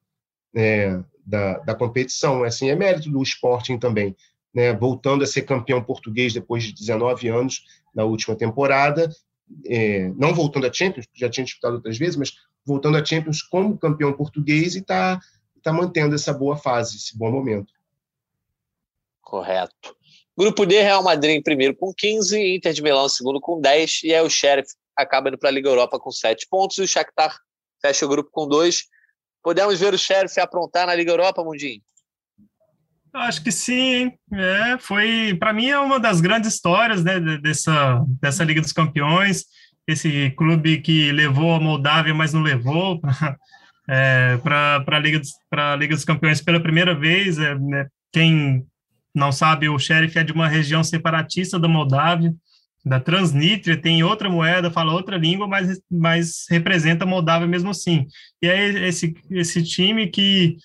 B: é, da, da competição. Assim, é mérito do Sporting também, né? voltando a ser campeão português depois de 19 anos na última temporada, é, não voltando a Champions, já tinha disputado outras vezes, mas voltando a Champions como campeão português e está tá mantendo essa boa fase, esse bom momento.
A: Correto. Grupo D, Real Madrid em primeiro com 15, Inter de Milão em segundo com 10, e aí o Sheriff acaba indo para a Liga Europa com 7 pontos, e o Shakhtar fecha o grupo com 2. Podemos ver o Sheriff aprontar na Liga Europa, Mundinho?
C: Acho que sim, é, foi para mim é uma das grandes histórias né, dessa, dessa Liga dos Campeões. Esse clube que levou a Moldávia, mas não levou para é, a Liga, dos, Liga dos Campeões pela primeira vez. É, né, quem não sabe, o Sheriff é de uma região separatista da Moldávia da Transnistria tem outra moeda, fala outra língua, mas, mas representa Moldávia mesmo assim. E é esse, esse time que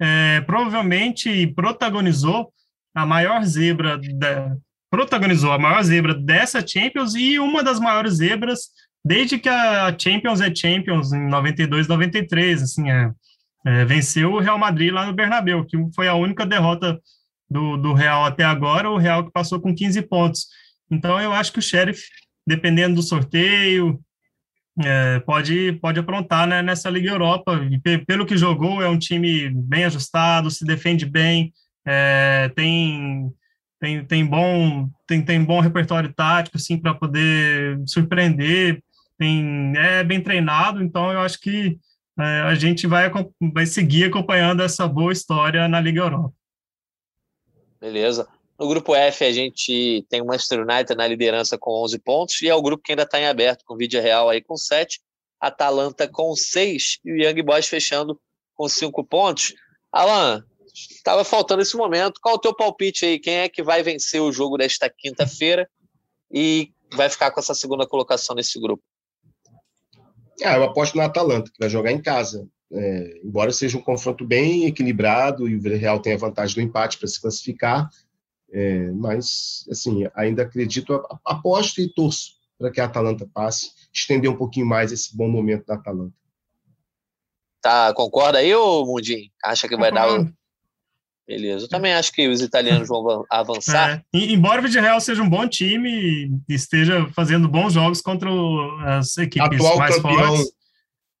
C: é, provavelmente protagonizou a maior zebra da, protagonizou a maior zebra dessa Champions e uma das maiores zebras desde que a Champions é Champions em 92, 93, assim, é, é, venceu o Real Madrid lá no Bernabéu, que foi a única derrota do, do Real até agora, o Real que passou com 15 pontos. Então, eu acho que o Sheriff, dependendo do sorteio, é, pode, pode aprontar né, nessa Liga Europa. E pelo que jogou, é um time bem ajustado, se defende bem, é, tem, tem, tem, bom, tem, tem bom repertório tático assim, para poder surpreender, tem, é bem treinado, então eu acho que é, a gente vai, vai seguir acompanhando essa boa história na Liga Europa.
A: Beleza. No grupo F, a gente tem o Manchester United na liderança com 11 pontos, e é o grupo que ainda está em aberto, com vídeo real aí com 7, Atalanta com 6 e o Young Boys fechando com 5 pontos. Alan, estava faltando esse momento. Qual o teu palpite aí? Quem é que vai vencer o jogo desta quinta-feira e vai ficar com essa segunda colocação nesse grupo?
B: Ah, eu aposto no Atalanta, que vai jogar em casa. É, embora seja um confronto bem equilibrado e o Real tenha vantagem do empate para se classificar, é, mas, assim, ainda acredito, aposto e torço para que a Atalanta passe, estender um pouquinho mais esse bom momento da Atalanta.
A: Tá, concorda aí, ô Mundinho? Acha que vai dar o... Beleza, eu também acho que os italianos vão avançar.
C: É, embora o Villarreal seja um bom time e esteja fazendo bons jogos contra as equipes Atual mais campeão, fortes.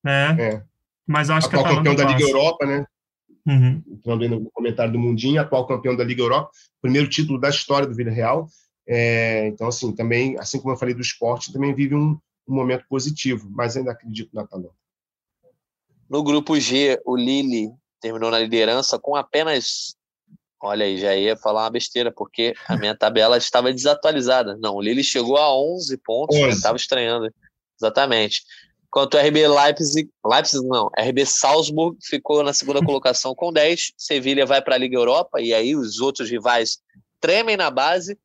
C: Né? É. Mas acho
B: Atual
C: que a
B: campeão da Liga Europa, né? Uhum. Entrando no comentário do Mundinho, atual campeão da Liga Europa, primeiro título da história do Villarreal. É, então, assim, também, assim como eu falei do esporte, também vive um, um momento positivo, mas ainda acredito na Atalanta.
A: No grupo G, o Lille terminou na liderança com apenas. Olha aí, já ia falar uma besteira, porque a minha tabela estava desatualizada. Não, o Lille chegou a 11 pontos, 11. eu estava estranhando. Exatamente. Enquanto o RB Leipzig, Leipzig não, RB Salzburg ficou na segunda colocação com 10, Sevilha vai para a Liga Europa, e aí os outros rivais tremem na base,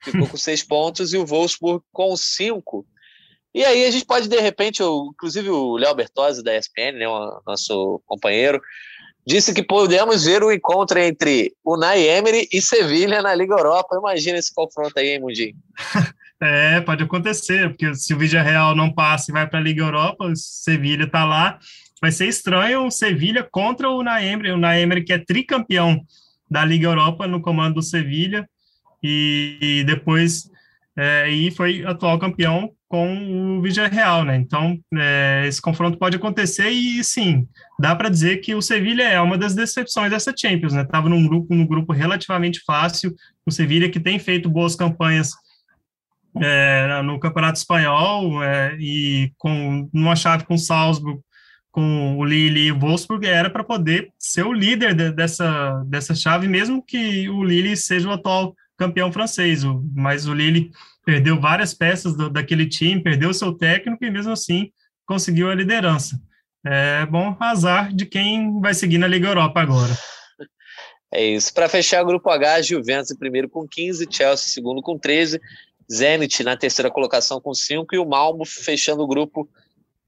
A: ficou com 6 pontos, e o Wolfsburg com 5. E aí a gente pode, de repente, o, inclusive o Léo Bertozzi da ESPN, né, nosso companheiro, disse que podemos ver o encontro entre o Emery e Sevilha na Liga Europa. Imagina esse confronto aí, hein, Mundinho?
C: É, pode acontecer, porque se o Vídeo Real não passa e vai para a Liga Europa, o Sevilha está lá, vai ser estranho o Sevilha contra o Naemery, o Naemery que é tricampeão da Liga Europa no comando do Sevilha, e, e depois é, e foi atual campeão com o Vídeo Real, né? Então, é, esse confronto pode acontecer e, sim, dá para dizer que o Sevilha é uma das decepções dessa Champions, né? Tava num grupo, num grupo relativamente fácil, o Sevilha que tem feito boas campanhas é, no Campeonato Espanhol é, e com numa chave com o Salzburg, com o Lille e o Wolfsburg, era para poder ser o líder de, dessa, dessa chave, mesmo que o Lille seja o atual campeão francês. O, mas o Lille perdeu várias peças do, daquele time, perdeu seu técnico e mesmo assim conseguiu a liderança. É bom azar de quem vai seguir na Liga Europa agora.
A: É isso. Para fechar o grupo H, Juventus em primeiro com 15, Chelsea segundo com 13, Zenit na terceira colocação com cinco e o Malmo fechando o grupo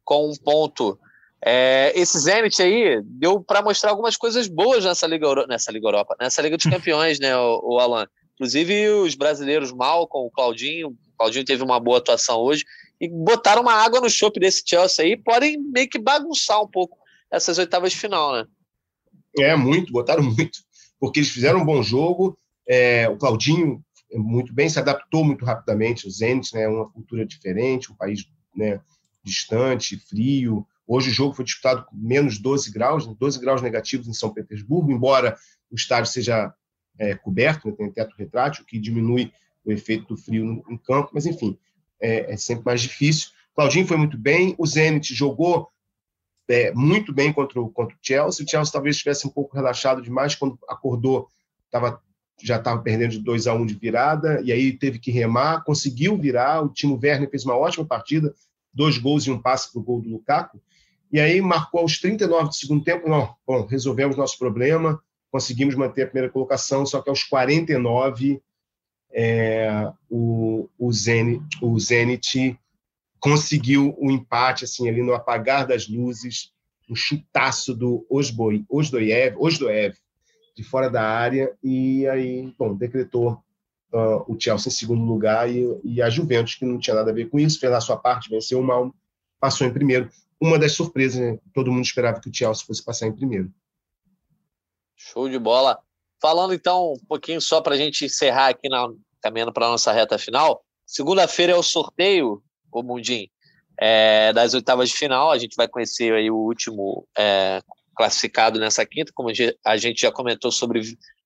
A: com um ponto. É, esse Zenit aí deu para mostrar algumas coisas boas nessa Liga, nessa Liga Europa, nessa Liga dos Campeões, né, o, o Alan? Inclusive os brasileiros mal com o Claudinho, o Claudinho teve uma boa atuação hoje, e botaram uma água no chope desse Chelsea aí, podem meio que bagunçar um pouco essas oitavas de final, né?
B: É, muito, botaram muito, porque eles fizeram um bom jogo, é, o Claudinho muito bem, se adaptou muito rapidamente. O Zenit né, é uma cultura diferente, um país né, distante, frio. Hoje o jogo foi disputado com menos 12 graus, 12 graus negativos em São Petersburgo, embora o estádio seja é, coberto, né, tem teto retrátil, que diminui o efeito do frio no, no campo, mas enfim, é, é, sempre mais difícil. Claudinho foi muito bem, o Zenit jogou é, muito bem contra o, contra o Chelsea. O Chelsea talvez estivesse um pouco relaxado demais quando acordou, estava já estava perdendo de 2 a 1 um de virada, e aí teve que remar, conseguiu virar, o Timo Werner fez uma ótima partida, dois gols e um passe para o gol do Lukaku, e aí marcou aos 39 do segundo tempo, não, bom, resolvemos nosso problema, conseguimos manter a primeira colocação, só que aos 49 é, o, o, Zenit, o Zenit conseguiu o um empate, assim, ali no apagar das luzes, um chutaço do Osboy, Osdoev, Osdoev, de fora da área, e aí, bom, decretou uh, o Chelsea em segundo lugar e, e, a Juventus, que não tinha nada a ver com isso, fez a sua parte, venceu o mal, passou em primeiro. Uma das surpresas, né? todo mundo esperava que o Chelsea fosse passar em primeiro.
A: Show de bola. Falando então um pouquinho só para a gente encerrar aqui, na, caminhando para a nossa reta final. Segunda-feira é o sorteio, o Mundim, é, das oitavas de final. A gente vai conhecer aí o último é, classificado nessa quinta, como a gente já comentou sobre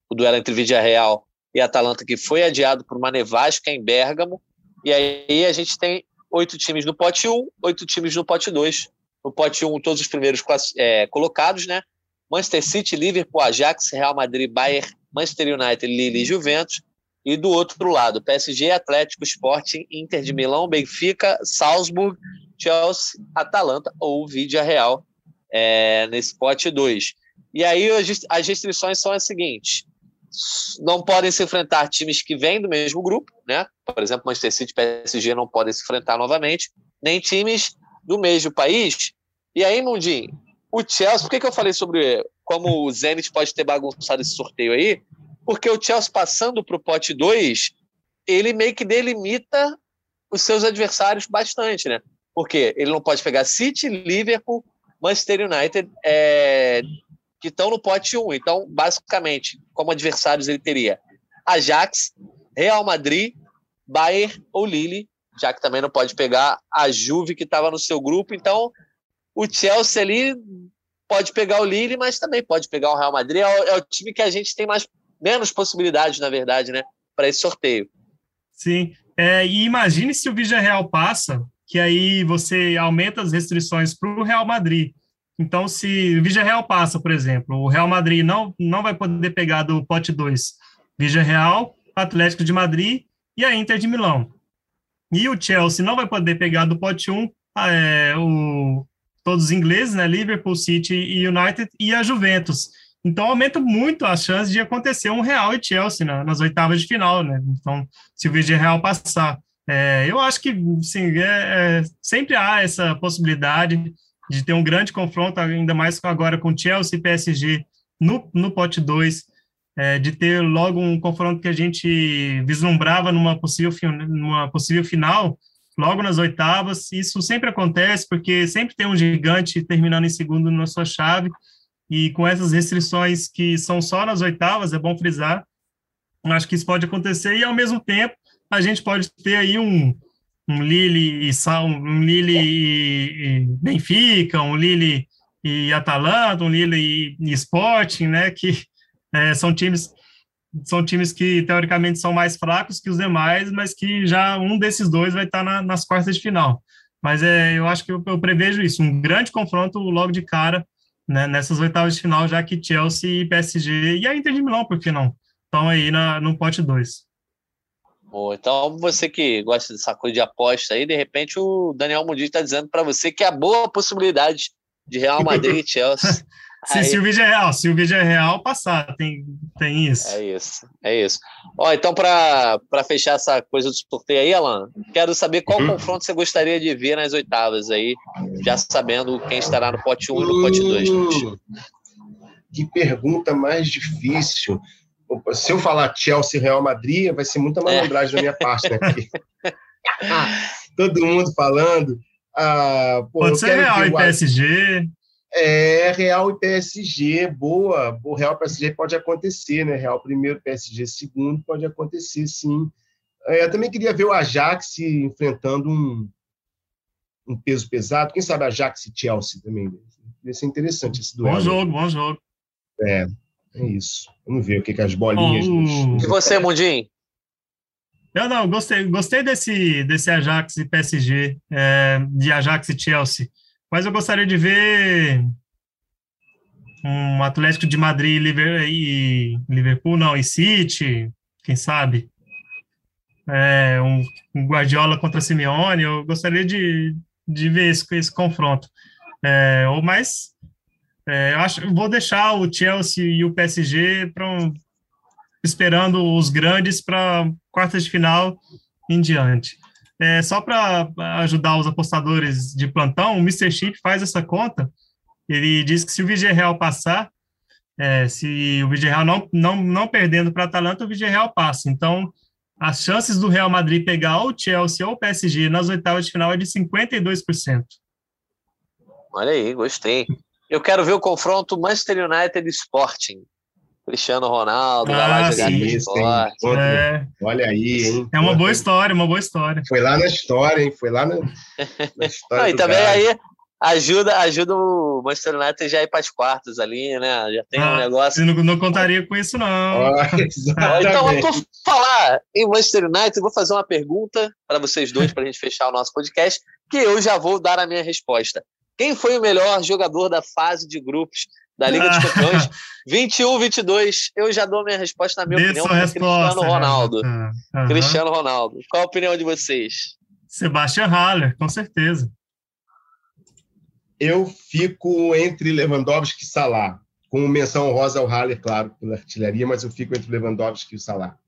A: o duelo entre Vidia Real e Atalanta, que foi adiado por uma nevasca em Bérgamo. E aí a gente tem oito times no pote 1, um, oito times no pote 2. No pote 1, um, todos os primeiros é, colocados, né? Manchester City, Liverpool, Ajax, Real Madrid, Bayern, Manchester United, Lille e Juventus. E do outro lado, PSG, Atlético, Sporting, Inter de Milão, Benfica, Salzburg, Chelsea, Atalanta ou Vidia Real é, nesse pote 2. E aí as restrições são as seguintes: não podem se enfrentar times que vêm do mesmo grupo, né? Por exemplo, Manchester City e PSG não podem se enfrentar novamente, nem times do mesmo país. E aí, Mundinho, o Chelsea, por que, que eu falei sobre como o Zenit pode ter bagunçado esse sorteio aí? Porque o Chelsea passando para o pote 2, ele meio que delimita os seus adversários bastante, né? Porque ele não pode pegar City, Liverpool, Manchester United, é, que estão no pote 1. Então, basicamente, como adversários, ele teria Ajax, Real Madrid, Bayern ou Lille, já que também não pode pegar a Juve, que estava no seu grupo. Então, o Chelsea ali pode pegar o Lille, mas também pode pegar o Real Madrid. É o, é o time que a gente tem mais, menos possibilidades, na verdade, né, para esse sorteio.
C: Sim. É, e imagine se o Real passa que aí você aumenta as restrições para o Real Madrid. Então, se o Vigia Real passa, por exemplo, o Real Madrid não, não vai poder pegar do pote 2 Vigia Real, Atlético de Madrid e a Inter de Milão. E o Chelsea não vai poder pegar do pote 1 um, é, o, todos os ingleses, né, Liverpool, City e United, e a Juventus. Então aumenta muito as chances de acontecer um Real e Chelsea né, nas oitavas de final, né? Então, se o Real passar. É, eu acho que sim, é, é, sempre há essa possibilidade de ter um grande confronto, ainda mais agora com Chelsea e PSG no, no pote 2, é, de ter logo um confronto que a gente vislumbrava numa possível, numa possível final, logo nas oitavas. Isso sempre acontece, porque sempre tem um gigante terminando em segundo na sua chave, e com essas restrições que são só nas oitavas, é bom frisar, acho que isso pode acontecer, e ao mesmo tempo a gente pode ter aí um, um Lille e Sal, um Lille e, e Benfica, um Lille e Atalanta, um Lille e, e Sporting, né, que é, são times são times que teoricamente são mais fracos que os demais, mas que já um desses dois vai estar na, nas quartas de final. Mas é, eu acho que eu, eu prevejo isso, um grande confronto logo de cara né, nessas oitavas de final, já que Chelsea e PSG e a Inter de Milão, por que não? Estão aí na, no pote 2.
A: Bom, então você que gosta dessa coisa de aposta aí, de repente o Daniel Mundi está dizendo para você que é a boa possibilidade de Real Madrid e Chelsea.
C: se, se, o vídeo é real, se o vídeo é real, passar, tem, tem isso.
A: É isso, é isso. Ó, então, para fechar essa coisa do sorteio aí, Alan, quero saber qual uhum. confronto você gostaria de ver nas oitavas aí, já sabendo quem estará no pote 1 e no pote 2. Hum,
B: que pergunta mais difícil. Se eu falar Chelsea e Real Madrid, vai ser muita malandragem é. da minha parte, né? todo mundo falando. Ah,
C: pô, Pode ser Real e PSG.
B: É, Real e PSG, boa. O Real e PSG pode acontecer, né? Real primeiro, PSG segundo, pode acontecer, sim. É, eu também queria ver o Ajax enfrentando um, um peso pesado. Quem sabe Ajax e Chelsea também. Ia ser interessante esse duelo.
C: Bom jogo, bom jogo.
B: É, é isso. Vamos ver o que, que as bolinhas.
A: Bom, dos... E você, Mundinho?
C: Eu não, gostei, gostei desse, desse Ajax e PSG, é, de Ajax e Chelsea. Mas eu gostaria de ver um Atlético de Madrid e Liverpool, não, e City, quem sabe? É, um, um, Guardiola contra Simeone, eu gostaria de, de ver esse, esse confronto. É, ou mais, é, eu acho, vou deixar o Chelsea e o PSG para um, esperando os grandes para quartas de final em diante. É, só para ajudar os apostadores de plantão, o Mr. Chip faz essa conta. Ele diz que se o Real passar, é, se o Real não, não, não perdendo para a Atalanta, o Real passa. Então, as chances do Real Madrid pegar ou o Chelsea ou o PSG nas oitavas de final é de 52%.
A: Olha aí, gostei. Eu quero ver o confronto Manchester United Sporting. Cristiano Ronaldo, ah, vai lá jogar sim, esporte.
B: É. Olha aí, hein?
C: É uma boa história, uma boa história.
B: Foi lá na história, hein? Foi lá na,
A: na história. Não, e também cara. aí ajuda, ajuda o Manchester United já ir para as quartas ali, né? Já tem ah, um negócio.
C: Não, não contaria com isso, não.
A: então, por falar em Manchester United, vou fazer uma pergunta para vocês dois, para a gente fechar o nosso podcast, que eu já vou dar a minha resposta. Quem foi o melhor jogador da fase de grupos da Liga dos Campeões. 21, 22. Eu já dou minha resposta, na minha
C: Dê
A: opinião,
C: para Cristiano
A: Ronaldo. Uhum. Cristiano Ronaldo. Qual a opinião de vocês?
C: Sebastian Haller, com certeza.
B: Eu fico entre Lewandowski e Salah. Com menção rosa ao Haller, claro, pela artilharia, mas eu fico entre Lewandowski e o Salah.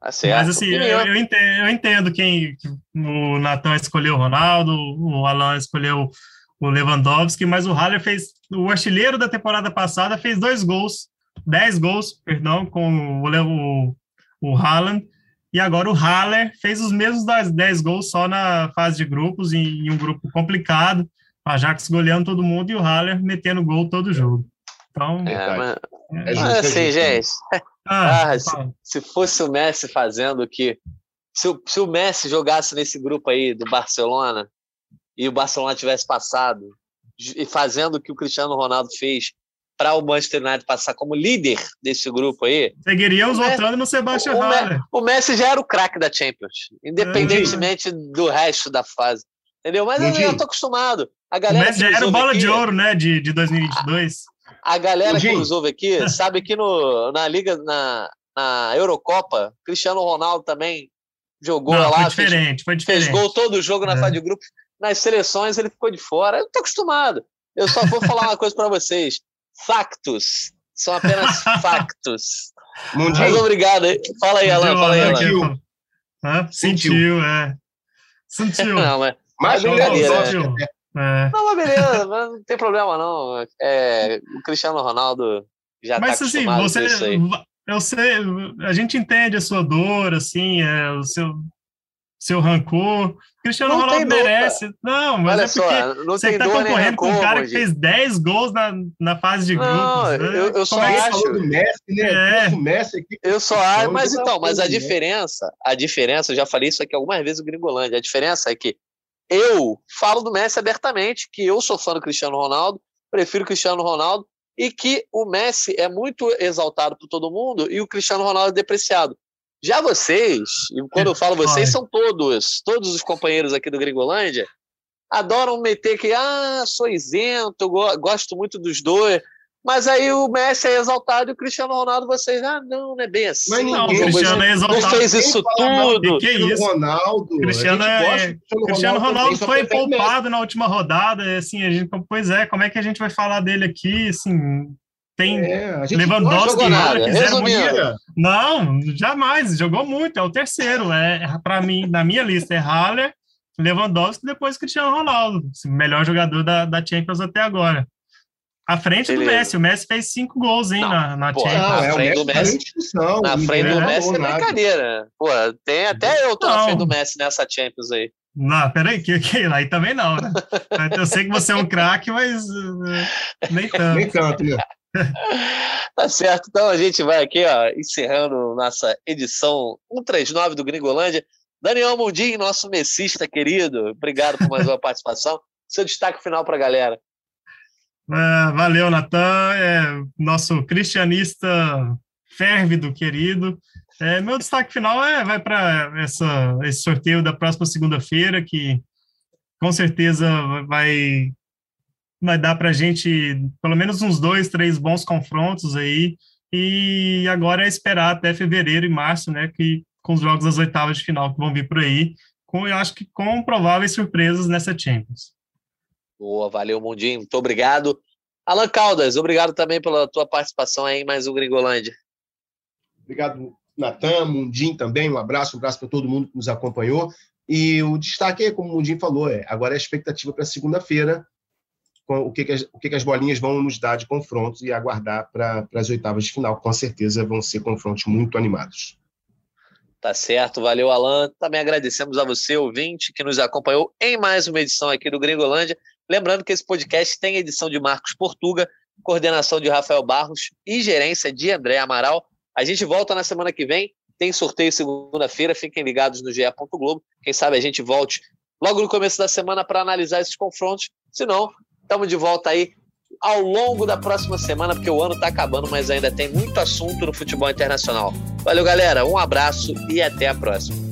C: Tá certo. Mas assim, eu, eu, entendo, eu entendo quem o Natan escolheu o Ronaldo, o Alan escolheu o Lewandowski, mas o Haller fez, o artilheiro da temporada passada fez dois gols, dez gols, perdão, com o, o, o Haaland, e agora o Haller fez os mesmos das 10 gols só na fase de grupos, em, em um grupo complicado, o Ajax goleando todo mundo e o Haller metendo gol todo jogo. Então,
A: é, mas, é, mas assim, gente, ah, ah, se, se, fosse o Messi fazendo o que se o, se o Messi jogasse nesse grupo aí do Barcelona, e o Barcelona tivesse passado e fazendo o que o Cristiano Ronaldo fez para o Manchester United passar como líder desse grupo aí.
C: Seguiriam votando no Sebastião o, Haller.
A: O Messi já era o craque da Champions, independentemente é. do resto da fase. Entendeu? Mas eu, eu tô acostumado. A galera
C: o Messi já era o bola aqui, de ouro, né, de, de 2022.
A: A, galera que nos ouve aqui sabe que no, na Liga, na, na Eurocopa, Cristiano Ronaldo também jogou Não, lá.
C: Foi diferente,
A: fez,
C: foi diferente.
A: Fez gol todo o jogo na é. fase de grupos nas seleções ele ficou de fora. Eu tô acostumado. Eu só vou falar uma coisa para vocês. Factos. São apenas factos. Mundinho. Mas obrigado. Fala aí, Alan. Fala aí, Alan.
C: Sentiu, Sentiu é. Sentiu.
A: Não, mas, mas beleza. É. Não, mas beleza, não tem problema não. É, o Cristiano Ronaldo já mas, tá assim, você,
C: Eu sei, a gente entende a sua dor, assim, é, o seu seu rancor. Cristiano não Ronaldo merece. Não, mas Olha é porque só, você está concorrendo com um cara que fez 10 gols na, na fase de grupos. Não,
A: né? eu, eu só é acho. Do Messi, né? É. Messi aqui, eu só acho, mas então, mas a né? diferença, a diferença, eu já falei isso aqui algumas vezes no Gringolândia, a diferença é que eu falo do Messi abertamente, que eu sou fã do Cristiano Ronaldo, prefiro o Cristiano Ronaldo, e que o Messi é muito exaltado por todo mundo e o Cristiano Ronaldo é depreciado. Já vocês, e quando eu falo vocês, são todos, todos os companheiros aqui do Gringolândia, adoram meter que, ah, sou isento, gosto muito dos dois. Mas aí o Messi é exaltado e o Cristiano Ronaldo, vocês, ah, não, não é bem assim. Mas
C: não, o Cristiano é exaltado.
A: Não fez isso tudo.
C: Que, que é isso? Ronaldo, Cristiano, é, Cristiano Ronaldo, Ronaldo foi poupado na última rodada, assim, a gente, pois é, como é que a gente vai falar dele aqui, assim, tem é, Lewandowski e Não, jamais. Jogou muito. É o terceiro. É para mim, na minha lista é Haller, Lewandowski e depois Cristiano Ronaldo, melhor jogador da, da Champions até agora. À frente Beleza. do Messi. O Messi fez cinco gols, hein, não, na, na pô, Champions.
A: Na frente do Messi, na frente do Messi é brincadeira. Pô, tem até eu tô não. na frente do Messi nessa Champions aí.
C: Não, peraí, que, que aí também não, né? Eu sei que você é um craque, mas uh, nem tanto.
B: nem tanto, né?
A: tá certo. Então a gente vai aqui, ó, encerrando nossa edição 139 do Gringolândia. Daniel Mundim, nosso messista querido, obrigado por mais uma participação. Seu destaque final para a galera.
C: É, valeu, Natan, é, nosso cristianista férvido querido. É, meu destaque final é, vai para esse sorteio da próxima segunda-feira, que com certeza vai vai dar para a gente pelo menos uns dois, três bons confrontos aí. E agora é esperar até fevereiro e março, né? Que com os jogos das oitavas de final que vão vir por aí, com, eu acho que com prováveis surpresas nessa Champions.
A: Boa, valeu, Mundinho. Muito obrigado. Alan Caldas, obrigado também pela tua participação aí em mais um Gringolândia.
B: Obrigado, Natan, Mundim também. Um abraço, um abraço para todo mundo que nos acompanhou. E o destaque é, como o Mundim falou, é, agora é a expectativa para segunda-feira, o que, que, as, o que, que as bolinhas vão nos dar de confrontos e aguardar para as oitavas de final. Com certeza vão ser confrontos muito animados.
A: Tá certo, valeu, Alan. Também agradecemos a você, ouvinte, que nos acompanhou em mais uma edição aqui do Gringolândia. Lembrando que esse podcast tem edição de Marcos Portuga, coordenação de Rafael Barros e gerência de André Amaral. A gente volta na semana que vem. Tem sorteio segunda-feira. Fiquem ligados no GE. Globo. Quem sabe a gente volte logo no começo da semana para analisar esses confrontos. Se não, Estamos de volta aí ao longo da próxima semana, porque o ano está acabando, mas ainda tem muito assunto no futebol internacional. Valeu, galera. Um abraço e até a próxima.